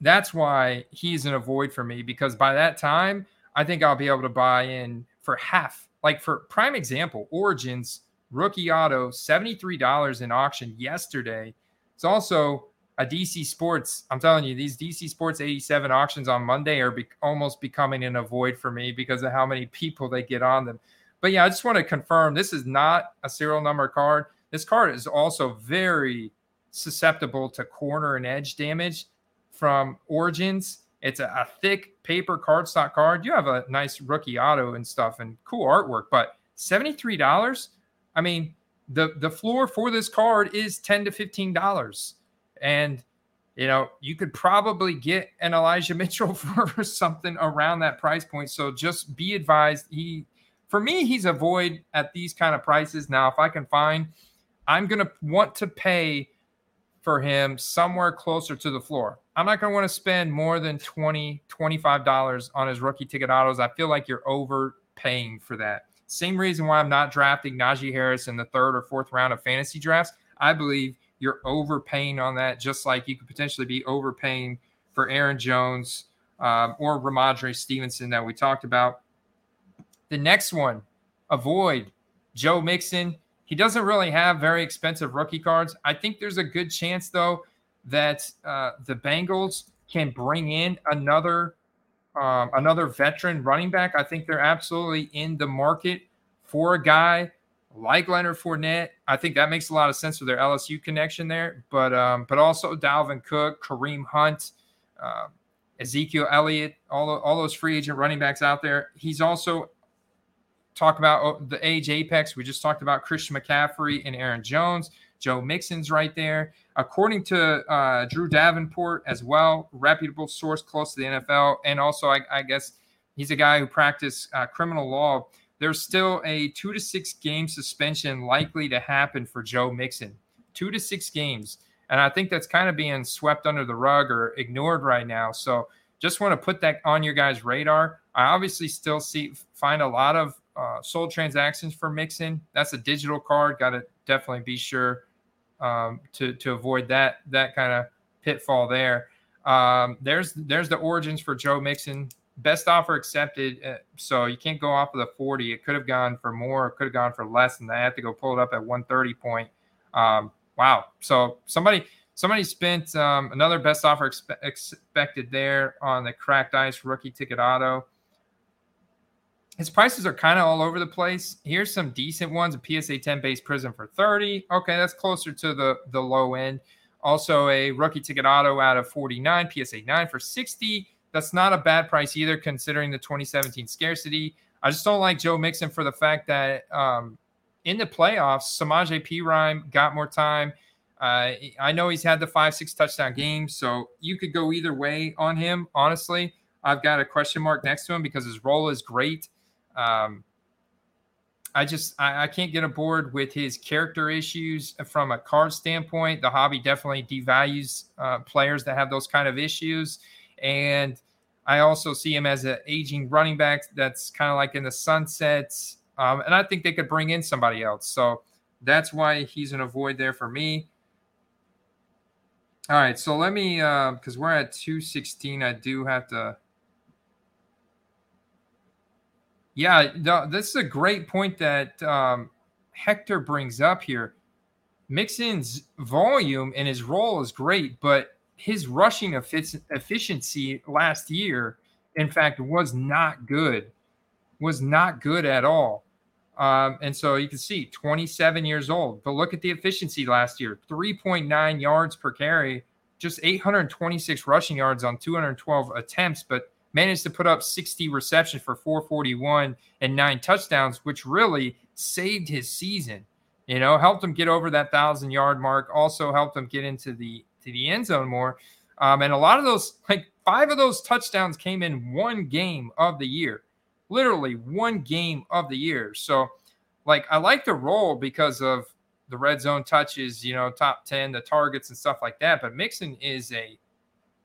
Speaker 1: that's why he's an avoid for me because by that time, I think I'll be able to buy in for half. Like for prime example, Origins rookie auto, $73 in auction yesterday. It's also a DC Sports. I'm telling you, these DC Sports 87 auctions on Monday are be- almost becoming an avoid for me because of how many people they get on them. But yeah, I just want to confirm this is not a serial number card. This card is also very susceptible to corner and edge damage from Origins. It's a, a thick paper cardstock card. You have a nice rookie auto and stuff and cool artwork, but $73? I mean, the the floor for this card is 10 to 15 dollars and you know you could probably get an elijah mitchell for something around that price point. So just be advised. He for me he's a void at these kind of prices. Now if i can find i'm going to want to pay for him somewhere closer to the floor. I'm not going to want to spend more than 20 25 dollars on his rookie ticket autos. I feel like you're overpaying for that. Same reason why I'm not drafting Najee Harris in the third or fourth round of fantasy drafts. I believe you're overpaying on that, just like you could potentially be overpaying for Aaron Jones um, or Rhamondre Stevenson that we talked about. The next one, avoid Joe Mixon. He doesn't really have very expensive rookie cards. I think there's a good chance, though, that uh, the Bengals can bring in another um, another veteran running back. I think they're absolutely in the market for a guy like Leonard Fournette. I think that makes a lot of sense for their LSU connection there. But um, but also Dalvin Cook, Kareem Hunt, uh, Ezekiel Elliott, all all those free agent running backs out there. He's also talk about oh, the age apex. We just talked about Christian McCaffrey and Aaron Jones. Joe Mixon's right there. According to uh, Drew Davenport as well, reputable source close to the NFL, and also I, I guess he's a guy who practiced uh, criminal law. There's still a two to six game suspension likely to happen for Joe Mixon. Two to six games, and I think that's kind of being swept under the rug or ignored right now. So just want to put that on your guys' radar. I obviously still see find a lot of uh, sold transactions for Mixon. That's a digital card. Got to definitely be sure um, to to avoid that that kind of pitfall there. Um, there's there's the origins for Joe Mixon. Best offer accepted. Uh, so you can't go off of the 40. It could have gone for more. Could have gone for less than that. I to go pull it up at 130 point. Um, wow. So somebody somebody spent um, another best offer expe- expected there on the cracked ice rookie ticket auto his prices are kind of all over the place. Here's some decent ones: a PSA 10 base Prizm for 30. Okay, that's closer to the the low end. Also, a rookie ticket auto out of 49, PSA 9 for 60. That's not a bad price either, considering the 2017 scarcity. I just don't like Joe Mixon for the fact that um, in the playoffs, Samaje Perine got more time. Uh, I know he's had the five, six touchdown games, so you could go either way on him. Honestly, I've got a question mark next to him because his role is great. Um, I just I, I, can't get aboard with his character issues from a card standpoint. The hobby definitely devalues uh, players that have those kind of issues, and I also see him as an aging running back that's kind of like in the sunsets. Um, and I think they could bring in somebody else. So that's why he's an avoid there for me. All right, so let me because uh, we're at 216. I do have to Yeah, this is a great point that um, Hector brings up here. Mixon's volume and his role is great, but his rushing efficiency last year, in fact, was not good. Was not good at all. Um, and so you can see 27 years old. But look at the efficiency last year 3.9 yards per carry, just 826 rushing yards on 212 attempts. But managed to put up 60 receptions for 441 and nine touchdowns, which really saved his season. You know, helped him get over that thousand yard mark. Also helped him get into the to the end zone more. Um, and a lot of those, like five of those touchdowns, came in one game of the year, literally one game of the year. So, like, I like the role because of the red zone touches, you know, top 10, the targets and stuff like that. But Mixon is a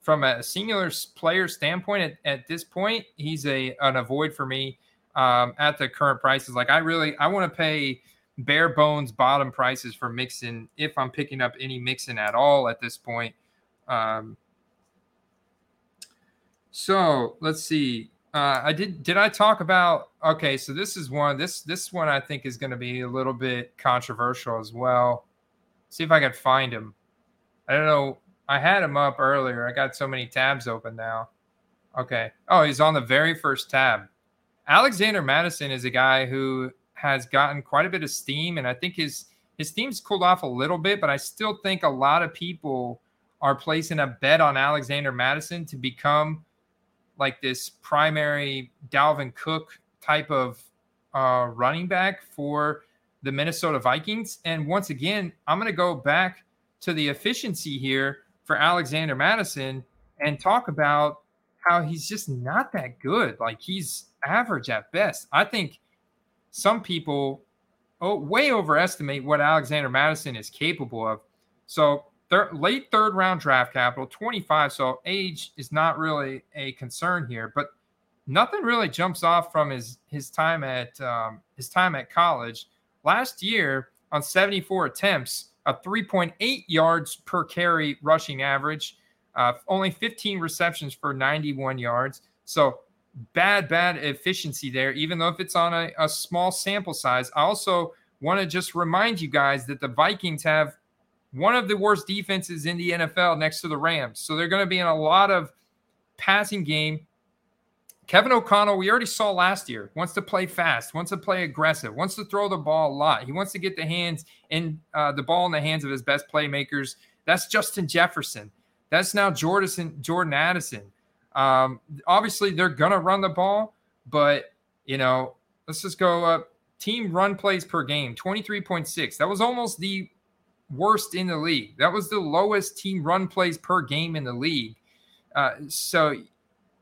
Speaker 1: from a singular player standpoint at, at this point, he's a an avoid for me um, at the current prices. Like I really I want to pay bare bones bottom prices for Mixon if I'm picking up any Mixon at all at this point. Um, so let's see. Uh, I did. Did I talk about? Okay, so this is one. This this one I think is going to be a little bit controversial as well. See if I can find him. I don't know I had him up earlier. I got so many tabs open now. Okay. Oh, he's on the very first tab. Alexander Mattison is a guy who has gotten quite a bit of steam, and I think his his steam's cooled off a little bit, but I still think a lot of people are placing a bet on Alexander Mattison to become like this primary Dalvin Cook type of uh, running back for the Minnesota Vikings. And once again, I'm going to go back to the efficiency here for Alexander Mattison and talk about how he's just not that good. Like he's average at best. I think some people oh, way overestimate what Alexander Mattison is capable of. So third, late third round draft capital, 25. So age is not really a concern here, but nothing really jumps off from his his time at um, his time at college. Last year on 74 attempts, a 3.8 yards per carry rushing average, uh, only 15 receptions for 91 yards. So bad, bad efficiency there, even though if it's on a, a small sample size. I also want to just remind you guys that the Vikings have one of the worst defenses in the NFL next to the Rams. So they're going to be in a lot of passing game. Kevin O'Connell, we already saw last year, wants to play fast, wants to play aggressive, wants to throw the ball a lot. He wants to get the hands in uh, the ball in the hands of his best playmakers. That's Justin Jefferson. That's now Jordan Jordan Addison. Um, obviously, they're gonna run the ball, but you know, let's just go up. Team run plays per game, 23.6. That was almost the worst in the league. That was the lowest team run plays per game in the league. Uh, so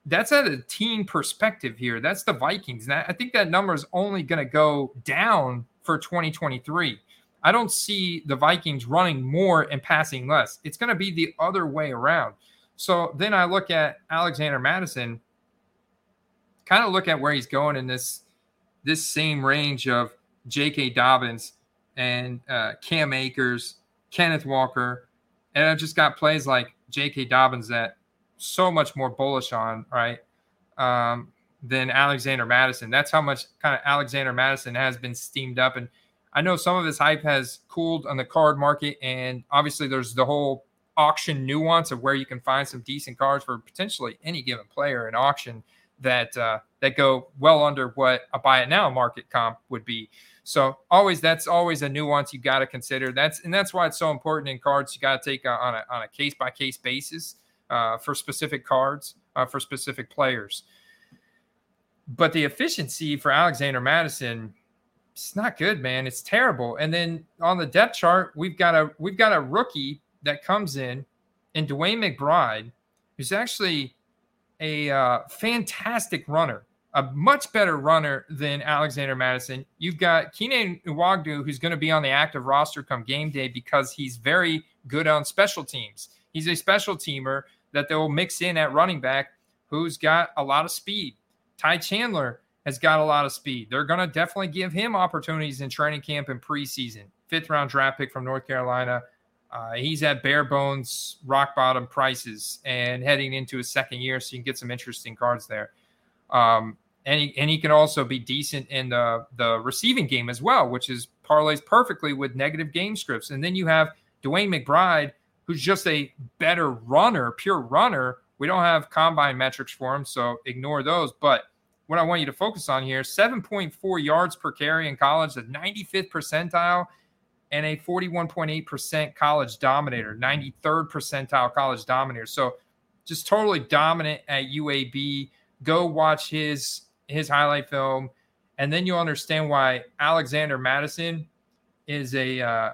Speaker 1: that's at a team perspective here. That's the Vikings. And I think that number is only going to go down for 2023. I don't see the Vikings running more and passing less. It's going to be the other way around. So then I look at Alexander Mattison, kind of look at where he's going in this this same range of J.K. Dobbins and uh, Cam Akers, Kenneth Walker, and I've just got plays like J.K. Dobbins that so much more bullish on, right? Um, than Alexander Mattison. That's how much kind of Alexander Mattison has been steamed up. And I know some of his hype has cooled on the card market. And obviously, there's the whole auction nuance of where you can find some decent cards for potentially any given player in auction that uh, that go well under what a buy it now market comp would be. So always that's always a nuance you got to consider. That's and that's why it's so important in cards. You got to take on a on a case by case basis uh, for specific cards uh, for specific players. But the efficiency for Alexander Mattison, it's not good, man. It's terrible. And then on the depth chart, we've got a we've got a rookie that comes in, and DeWayne McBride, who's actually a uh, fantastic runner, a much better runner than Alexander Mattison. You've got Keenan Nwangwu, who's going to be on the active roster come game day because he's very good on special teams. He's a special teamer that they'll mix in at running back who's got a lot of speed. Ty Chandler has got a lot of speed. They're going to definitely give him opportunities in training camp and preseason. Fifth round draft pick from North Carolina. Uh, he's at bare bones, rock bottom prices and heading into his second year, so you can get some interesting cards there. Um, and he, and he can also be decent in the, the receiving game as well, which is parlays perfectly with negative game scripts. And then you have DeWayne McBride, who's just a better runner, pure runner. We don't have combine metrics for him, so ignore those. But what I want you to focus on here 7.4 yards per carry in college, the 95th percentile and a 41.8% college dominator, 93rd percentile college dominator. So just totally dominant at UAB. Go watch his his highlight film, and then you'll understand why Alexander Mattison is a uh,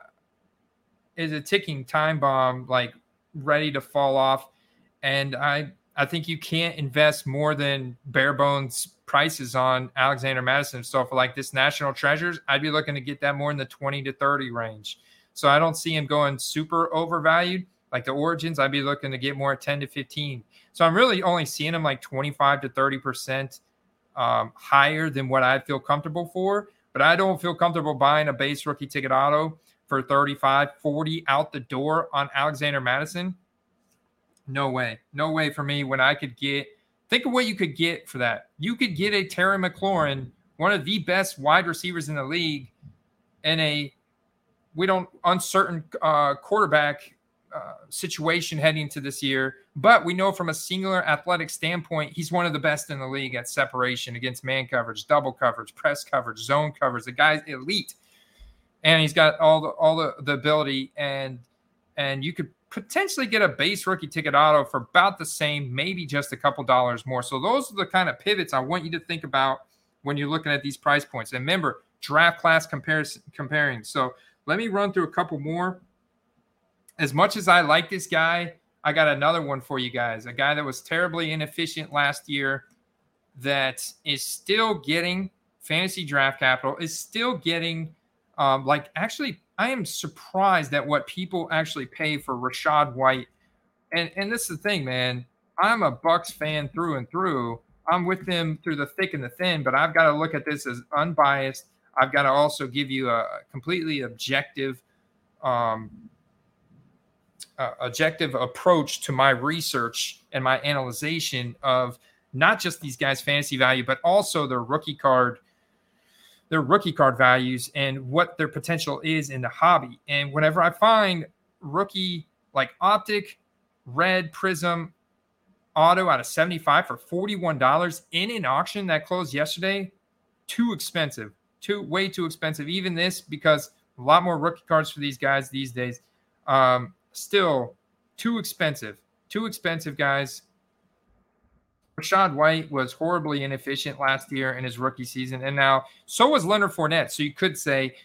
Speaker 1: is a ticking time bomb, like ready to fall off. And I I think you can't invest more than bare bones prices on Alexander Mattison So for like this national treasures, I'd be looking to get that more in the 20 to 30 range. So I don't see him going super overvalued. Like the origins, I'd be looking to get more at 10 to 15. So I'm really only seeing him like 25 to 30% um, higher than what I feel comfortable for. But I don't feel comfortable buying a base rookie ticket auto for 35, 40 out the door on Alexander Mattison. No way. No way for me when I could get – Think of what you could get for that. You could get a Terry McLaurin, one of the best wide receivers in the league, and a we don't uncertain uh, quarterback uh, situation heading into this year. But we know from a singular athletic standpoint, he's one of the best in the league at separation against man coverage, double coverage, press coverage, zone coverage. The guy's elite, and he's got all the all the, the ability and and you could potentially get a base rookie ticket auto for about the same, maybe just a couple dollars more. So those are the kind of pivots I want you to think about when you're looking at these price points. And remember, draft class comparison comparing. So let me run through a couple more. As much as I like this guy, I got another one for you guys. A guy that was terribly inefficient last year that is still getting fantasy draft capital, is still getting um, like actually I am surprised at what people actually pay for Rachaad White. And and this is the thing, man. I'm a Bucks fan through and through. I'm with them through the thick and the thin, but I've got to look at this as unbiased. I've got to also give you a completely objective, um, uh, objective approach to my research and my analyzation of not just these guys' fantasy value, but also their rookie card their rookie card values and what their potential is in the hobby. And whenever I find rookie like Optic, Red, Prizm, Auto out of 75 for $41 in an auction that closed yesterday, too expensive. Too way too expensive. Even this because a lot more rookie cards for these guys these days. Um, still too expensive. Too expensive, guys. Rachaad White was horribly inefficient last year in his rookie season, and now so was Leonard Fournette. So you could say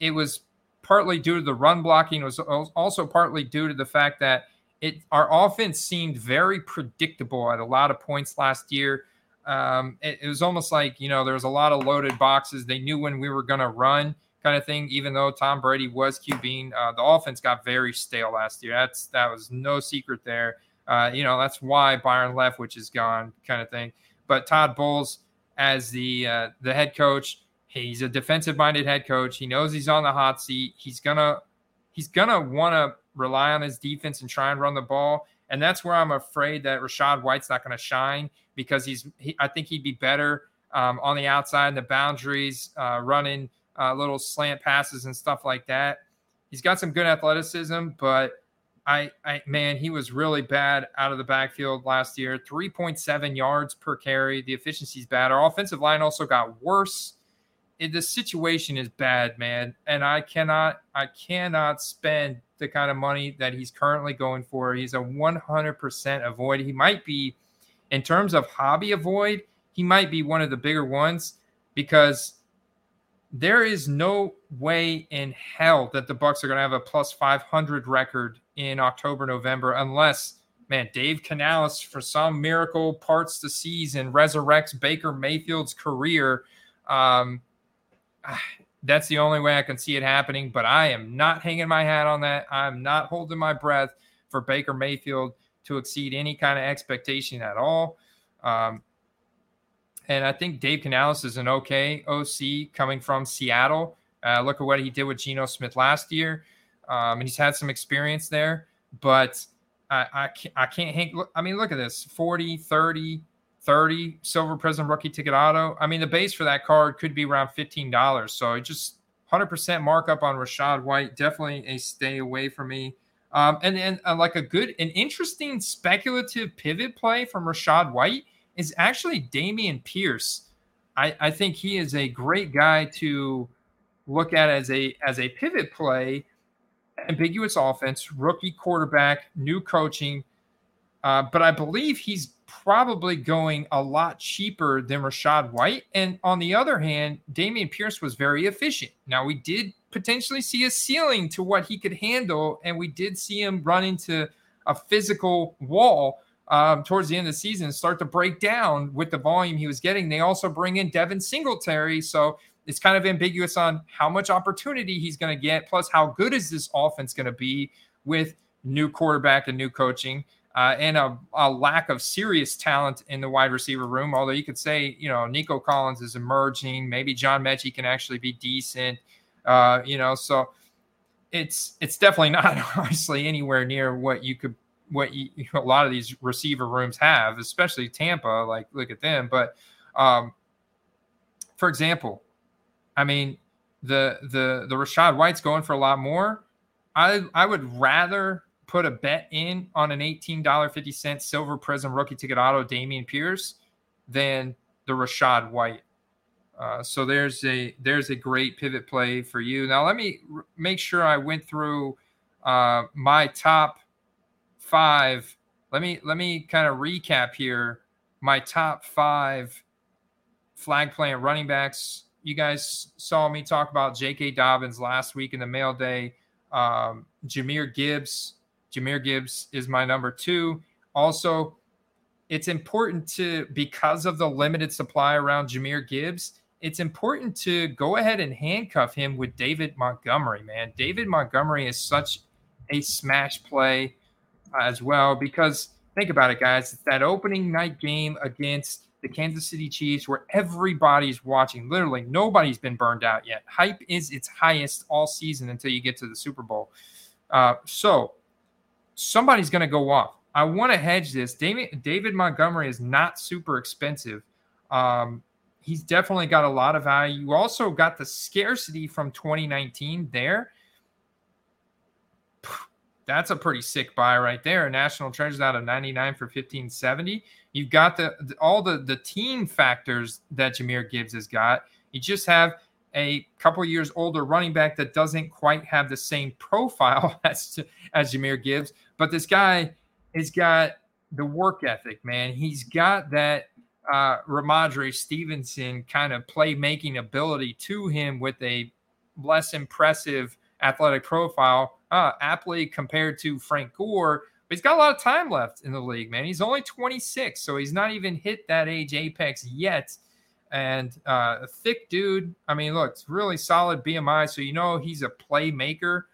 Speaker 1: it was partly due to the run blocking. It was also partly due to the fact that it our offense seemed very predictable at a lot of points last year. Um, it, it, was almost like you know there was a lot of loaded boxes. They knew when we were going to run, kind of thing. Even though Tom Brady was QBing, uh, the offense got very stale last year. That's that was no secret there. Uh, you know, that's why Byron Leftwich is gone, kind of thing. But Todd Bowles, as the uh, the head coach, he's a defensive minded head coach. He knows he's on the hot seat. He's gonna he's gonna want to rely on his defense and try and run the ball. And that's where I'm afraid that Rachaad White's not going to shine because he's he, I think he'd be better um, on the outside in the boundaries, uh, running uh, little slant passes and stuff like that. He's got some good athleticism, but I, I man, he was really bad out of the backfield last year. 3.7 yards per carry. The efficiency's bad. Our offensive line also got worse. It, the situation is bad, man, and I cannot, I cannot spend the kind of money that he's currently going for. He's a 100% avoid. He might be, in terms of hobby avoid, he might be one of the bigger ones because there is no way in hell that the Bucks are going to have a plus 500 record in October, November, unless man, Dave Canales for some miracle parts the seas and resurrects Baker Mayfield's career. Um, that's the only way I can see it happening. But I am not hanging my hat on that. I'm not holding my breath for Baker Mayfield to exceed any kind of expectation at all. Um, and I think Dave Canales is an okay OC coming from Seattle. Uh, look at what he did with Geno Smith last year. Um, and he's had some experience there, but I, I, can't, I can't hang. I mean, look at this 40, 30, 30 Silver Prizm rookie ticket auto. I mean, the base for that card could be around $15. So just 100% markup on Rachaad White. Definitely a stay away from me. Um, and then uh, like a good, an interesting speculative pivot play from Rachaad White is actually Dameon Pierce. I, I think he is a great guy to look at as a as a pivot play ambiguous offense, rookie quarterback, new coaching. Uh, but I believe he's probably going a lot cheaper than Rachaad White. And on the other hand, Dameon Pierce was very efficient. Now, we did potentially see a ceiling to what he could handle, and we did see him run into a physical wall um, towards the end of the season, start to break down with the volume he was getting. They also bring in Devin Singletary. So it's kind of ambiguous on how much opportunity he's going to get, plus how good is this offense going to be with new quarterback and new coaching. Uh, and a, a, lack of serious talent in the wide receiver room. Although you could say, you know, Nico Collins is emerging. Maybe John Metchie can actually be decent. Uh, you know, so it's it's definitely not obviously anywhere near what you could what you, a lot of these receiver rooms have, especially Tampa. Like, look at them. But um, for example, I mean, the the the Rachaad White's going for a lot more. I I would rather put a bet in on an eighteen dollar fifty cent silver Prizm rookie ticket auto Dameon Pierce than the Rachaad White. Uh, so there's a there's a great pivot play for you. Now let me r- make sure I went through uh, my top five. Let me let me kind of recap here. My top five flag plant running backs. You guys saw me talk about J.K. Dobbins last week in the mail day. Um, Jahmyr Gibbs. Jahmyr Gibbs is my number two. Also, it's important to because of the limited supply around Jahmyr Gibbs. It's important to go ahead and handcuff him with David Montgomery. Man, David Montgomery is such a smash play as well because think about it, guys. It's that opening night game against the Kansas City Chiefs, where everybody's watching. Literally, nobody's been burned out yet. Hype is its highest all season until you get to the Super Bowl. Uh, so somebody's going to go off. I want to hedge this. David, David Montgomery is not super expensive. Um, he's definitely got a lot of value. You also got the scarcity from 2019 there. That's a pretty sick buy right there. National Treasures out of 99 for 1570. You've got the, the all the the team factors that Jahmyr Gibbs has got. You just have a couple years older running back that doesn't quite have the same profile as as Jahmyr Gibbs, but this guy has got the work ethic, man. He's got that uh, Rhamondre Stevenson kind of playmaking ability to him with a less impressive athletic profile, uh, aptly compared to Frank Gore, but he's got a lot of time left in the league, man. He's only 26, so he's not even hit that age apex yet. And uh, a thick dude. I mean, look, it's really solid BMI. So you know he's a playmaker.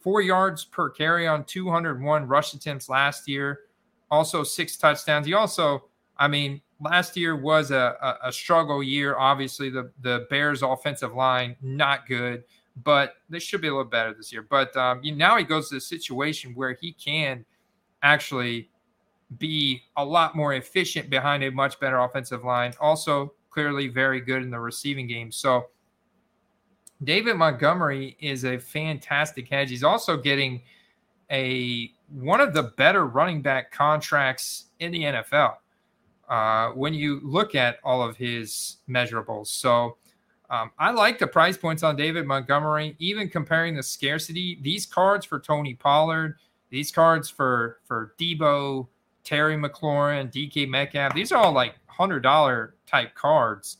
Speaker 1: Four yards per carry on 201 rush attempts last year. Also six touchdowns. He also, I mean, last year was a, a, a struggle year. Obviously, the the Bears' offensive line not good, but they should be a little better this year. But um, you, now he goes to a situation where he can actually be a lot more efficient behind a much better offensive line. Also, clearly very good in the receiving game. So, David Montgomery is a fantastic hedge. He's also getting a one of the better running back contracts in the NFL uh, when you look at all of his measurables. So, um, I like the price points on David Montgomery, even comparing the scarcity. These cards for Tony Pollard, these cards for for Deebo, Terry McLaurin, DK Metcalf, these are all like hundred dollar type cards.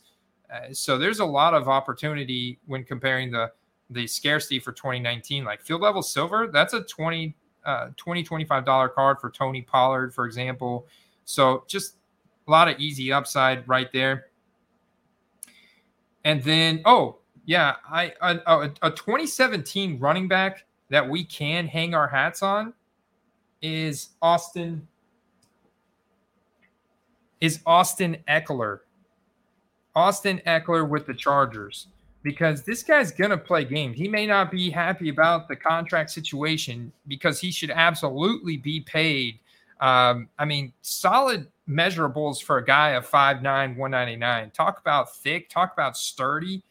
Speaker 1: Uh, so there's a lot of opportunity when comparing the the scarcity for 2019. Like field level silver, that's a 20 uh 20 25 dollar card for Tony Pollard, for example. So just a lot of easy upside right there. And then oh yeah, I a, a 2017 running back that we can hang our hats on is Austin is Austin Ekeler. Austin Ekeler with the Chargers because this guy's going to play games. He may not be happy about the contract situation because he should absolutely be paid. Um, I mean, solid measurables for a guy of 5'9, 199. Talk about thick, talk about sturdy,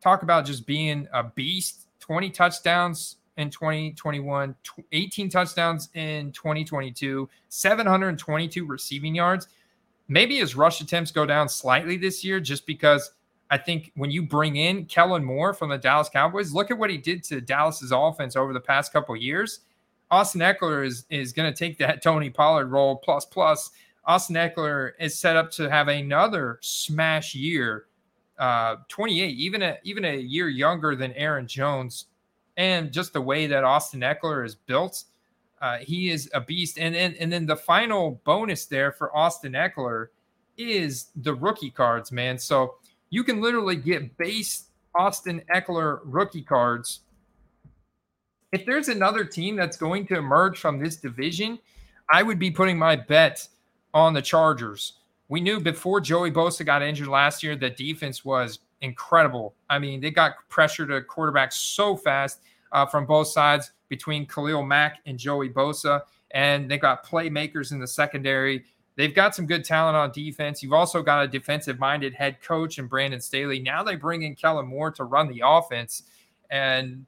Speaker 1: talk about just being a beast. 20 touchdowns, in 2021, 18 touchdowns in 2022, 722 receiving yards. Maybe his rush attempts go down slightly this year just because I think when you bring in Kellen Moore from the Dallas Cowboys, look at what he did to Dallas's offense over the past couple years. Austin Ekeler is is going to take that Tony Pollard role plus plus. Austin Ekeler is set up to have another smash year, uh, 28, even a even a year younger than Aaron Jones and just the way that Austin Ekeler is built, uh, he is a beast. And, and and then the final bonus there for Austin Ekeler is the rookie cards, man. So you can literally get base Austin Ekeler rookie cards. If there's another team that's going to emerge from this division, I would be putting my bet on the Chargers. We knew before Joey Bosa got injured last year that defense was incredible. I mean, they got pressure to quarterback so fast uh, from both sides between Khalil Mack and Joey Bosa, and they got playmakers in the secondary. They've got some good talent on defense. You've also got a defensive minded head coach and Brandon Staley. Now they bring in Kellen Moore to run the offense, and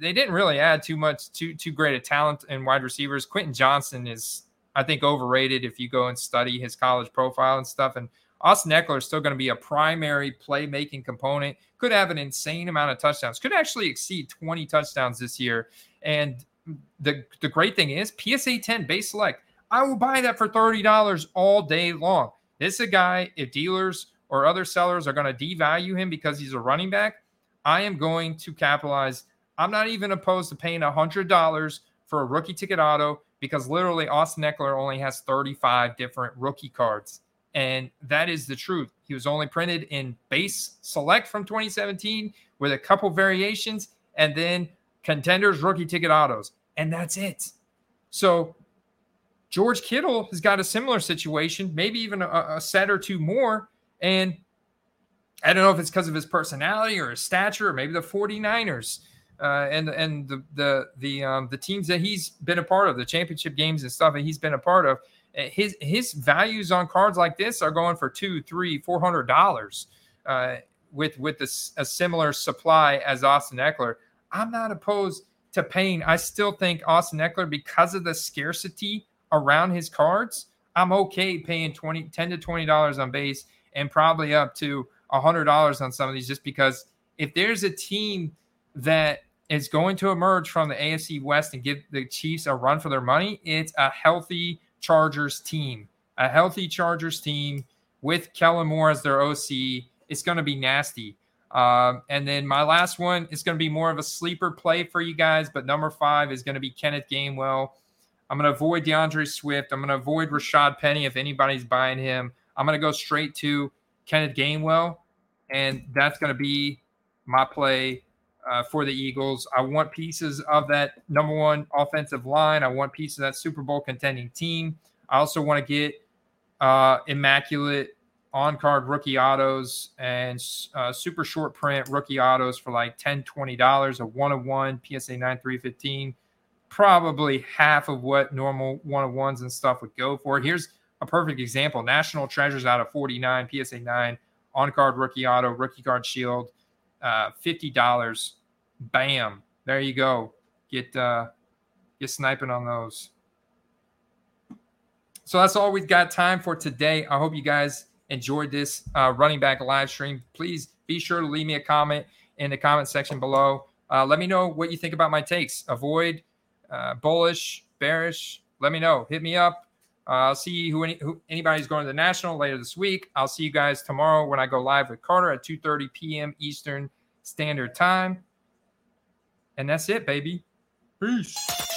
Speaker 1: they didn't really add too much, too too great a talent in wide receivers. Quentin Johnston is, I think, overrated if you go and study his college profile and stuff. And Austin Ekeler is still going to be a primary playmaking component. Could have an insane amount of touchdowns. Could actually exceed 20 touchdowns this year. And the the great thing is PSA 10 base select. I will buy that for $30 all day long. This is a guy, if dealers or other sellers are going to devalue him because he's a running back, I am going to capitalize. I'm not even opposed to paying $100 for a rookie ticket auto because literally Austin Ekeler only has 35 different rookie cards. And that is the truth. He was only printed in base select from 2017 with a couple variations and then contenders rookie ticket autos. And that's it. So George Kittle has got a similar situation, maybe even a, a set or two more. And I don't know if it's because of his personality or his stature, or maybe the 49ers uh, and and the the the um, the teams that he's been a part of, the championship games and stuff that he's been a part of. Eh, his his values on cards like this are going for two, three, four hundred dollars. Uh, with with a similar supply as Austin Ekeler. I'm not opposed to paying. I still think Austin Ekeler because of the scarcity around his cards, I'm okay paying 20, 10 to twenty dollars on base and probably up to hundred dollars on some of these, just because if there's a team that is going to emerge from the AFC West and give the Chiefs a run for their money, it's a healthy Chargers team. A healthy Chargers team with Kellen Moore as their OC. It's going to be nasty. Um, and then my last one is going to be more of a sleeper play for you guys, but number five is going to be Kenneth Gainwell. I'm going to avoid D'Andre Swift. I'm going to avoid Rashaad Penny if anybody's buying him. I'm going to go straight to Kenneth Gainwell, and that's going to be my play uh, for the Eagles. I want pieces of that number one offensive line. I want pieces of that Super Bowl contending team. I also want to get uh, immaculate on card rookie autos and uh, super short print rookie autos for like $10, $20, a one of one PSA 9 315. Probably half of what normal one of ones and stuff would go for. Here's a perfect example National Treasures out of 49, PSA 9, on card rookie auto, rookie card shield uh, fifty dollars. Bam! There you go. Get uh, get sniping on those. So that's all we've got time for today. I hope you guys enjoyed this uh, running back live stream. Please be sure to leave me a comment in the comment section below. Uh, let me know what you think about my takes. Avoid, uh, bullish, bearish. Let me know. Hit me up. Uh, I'll see who, any, who anybody's going to the national later this week. I'll see you guys tomorrow when I go live with Carter at 2:30 p.m. Eastern Standard Time. And that's it, baby. Peace.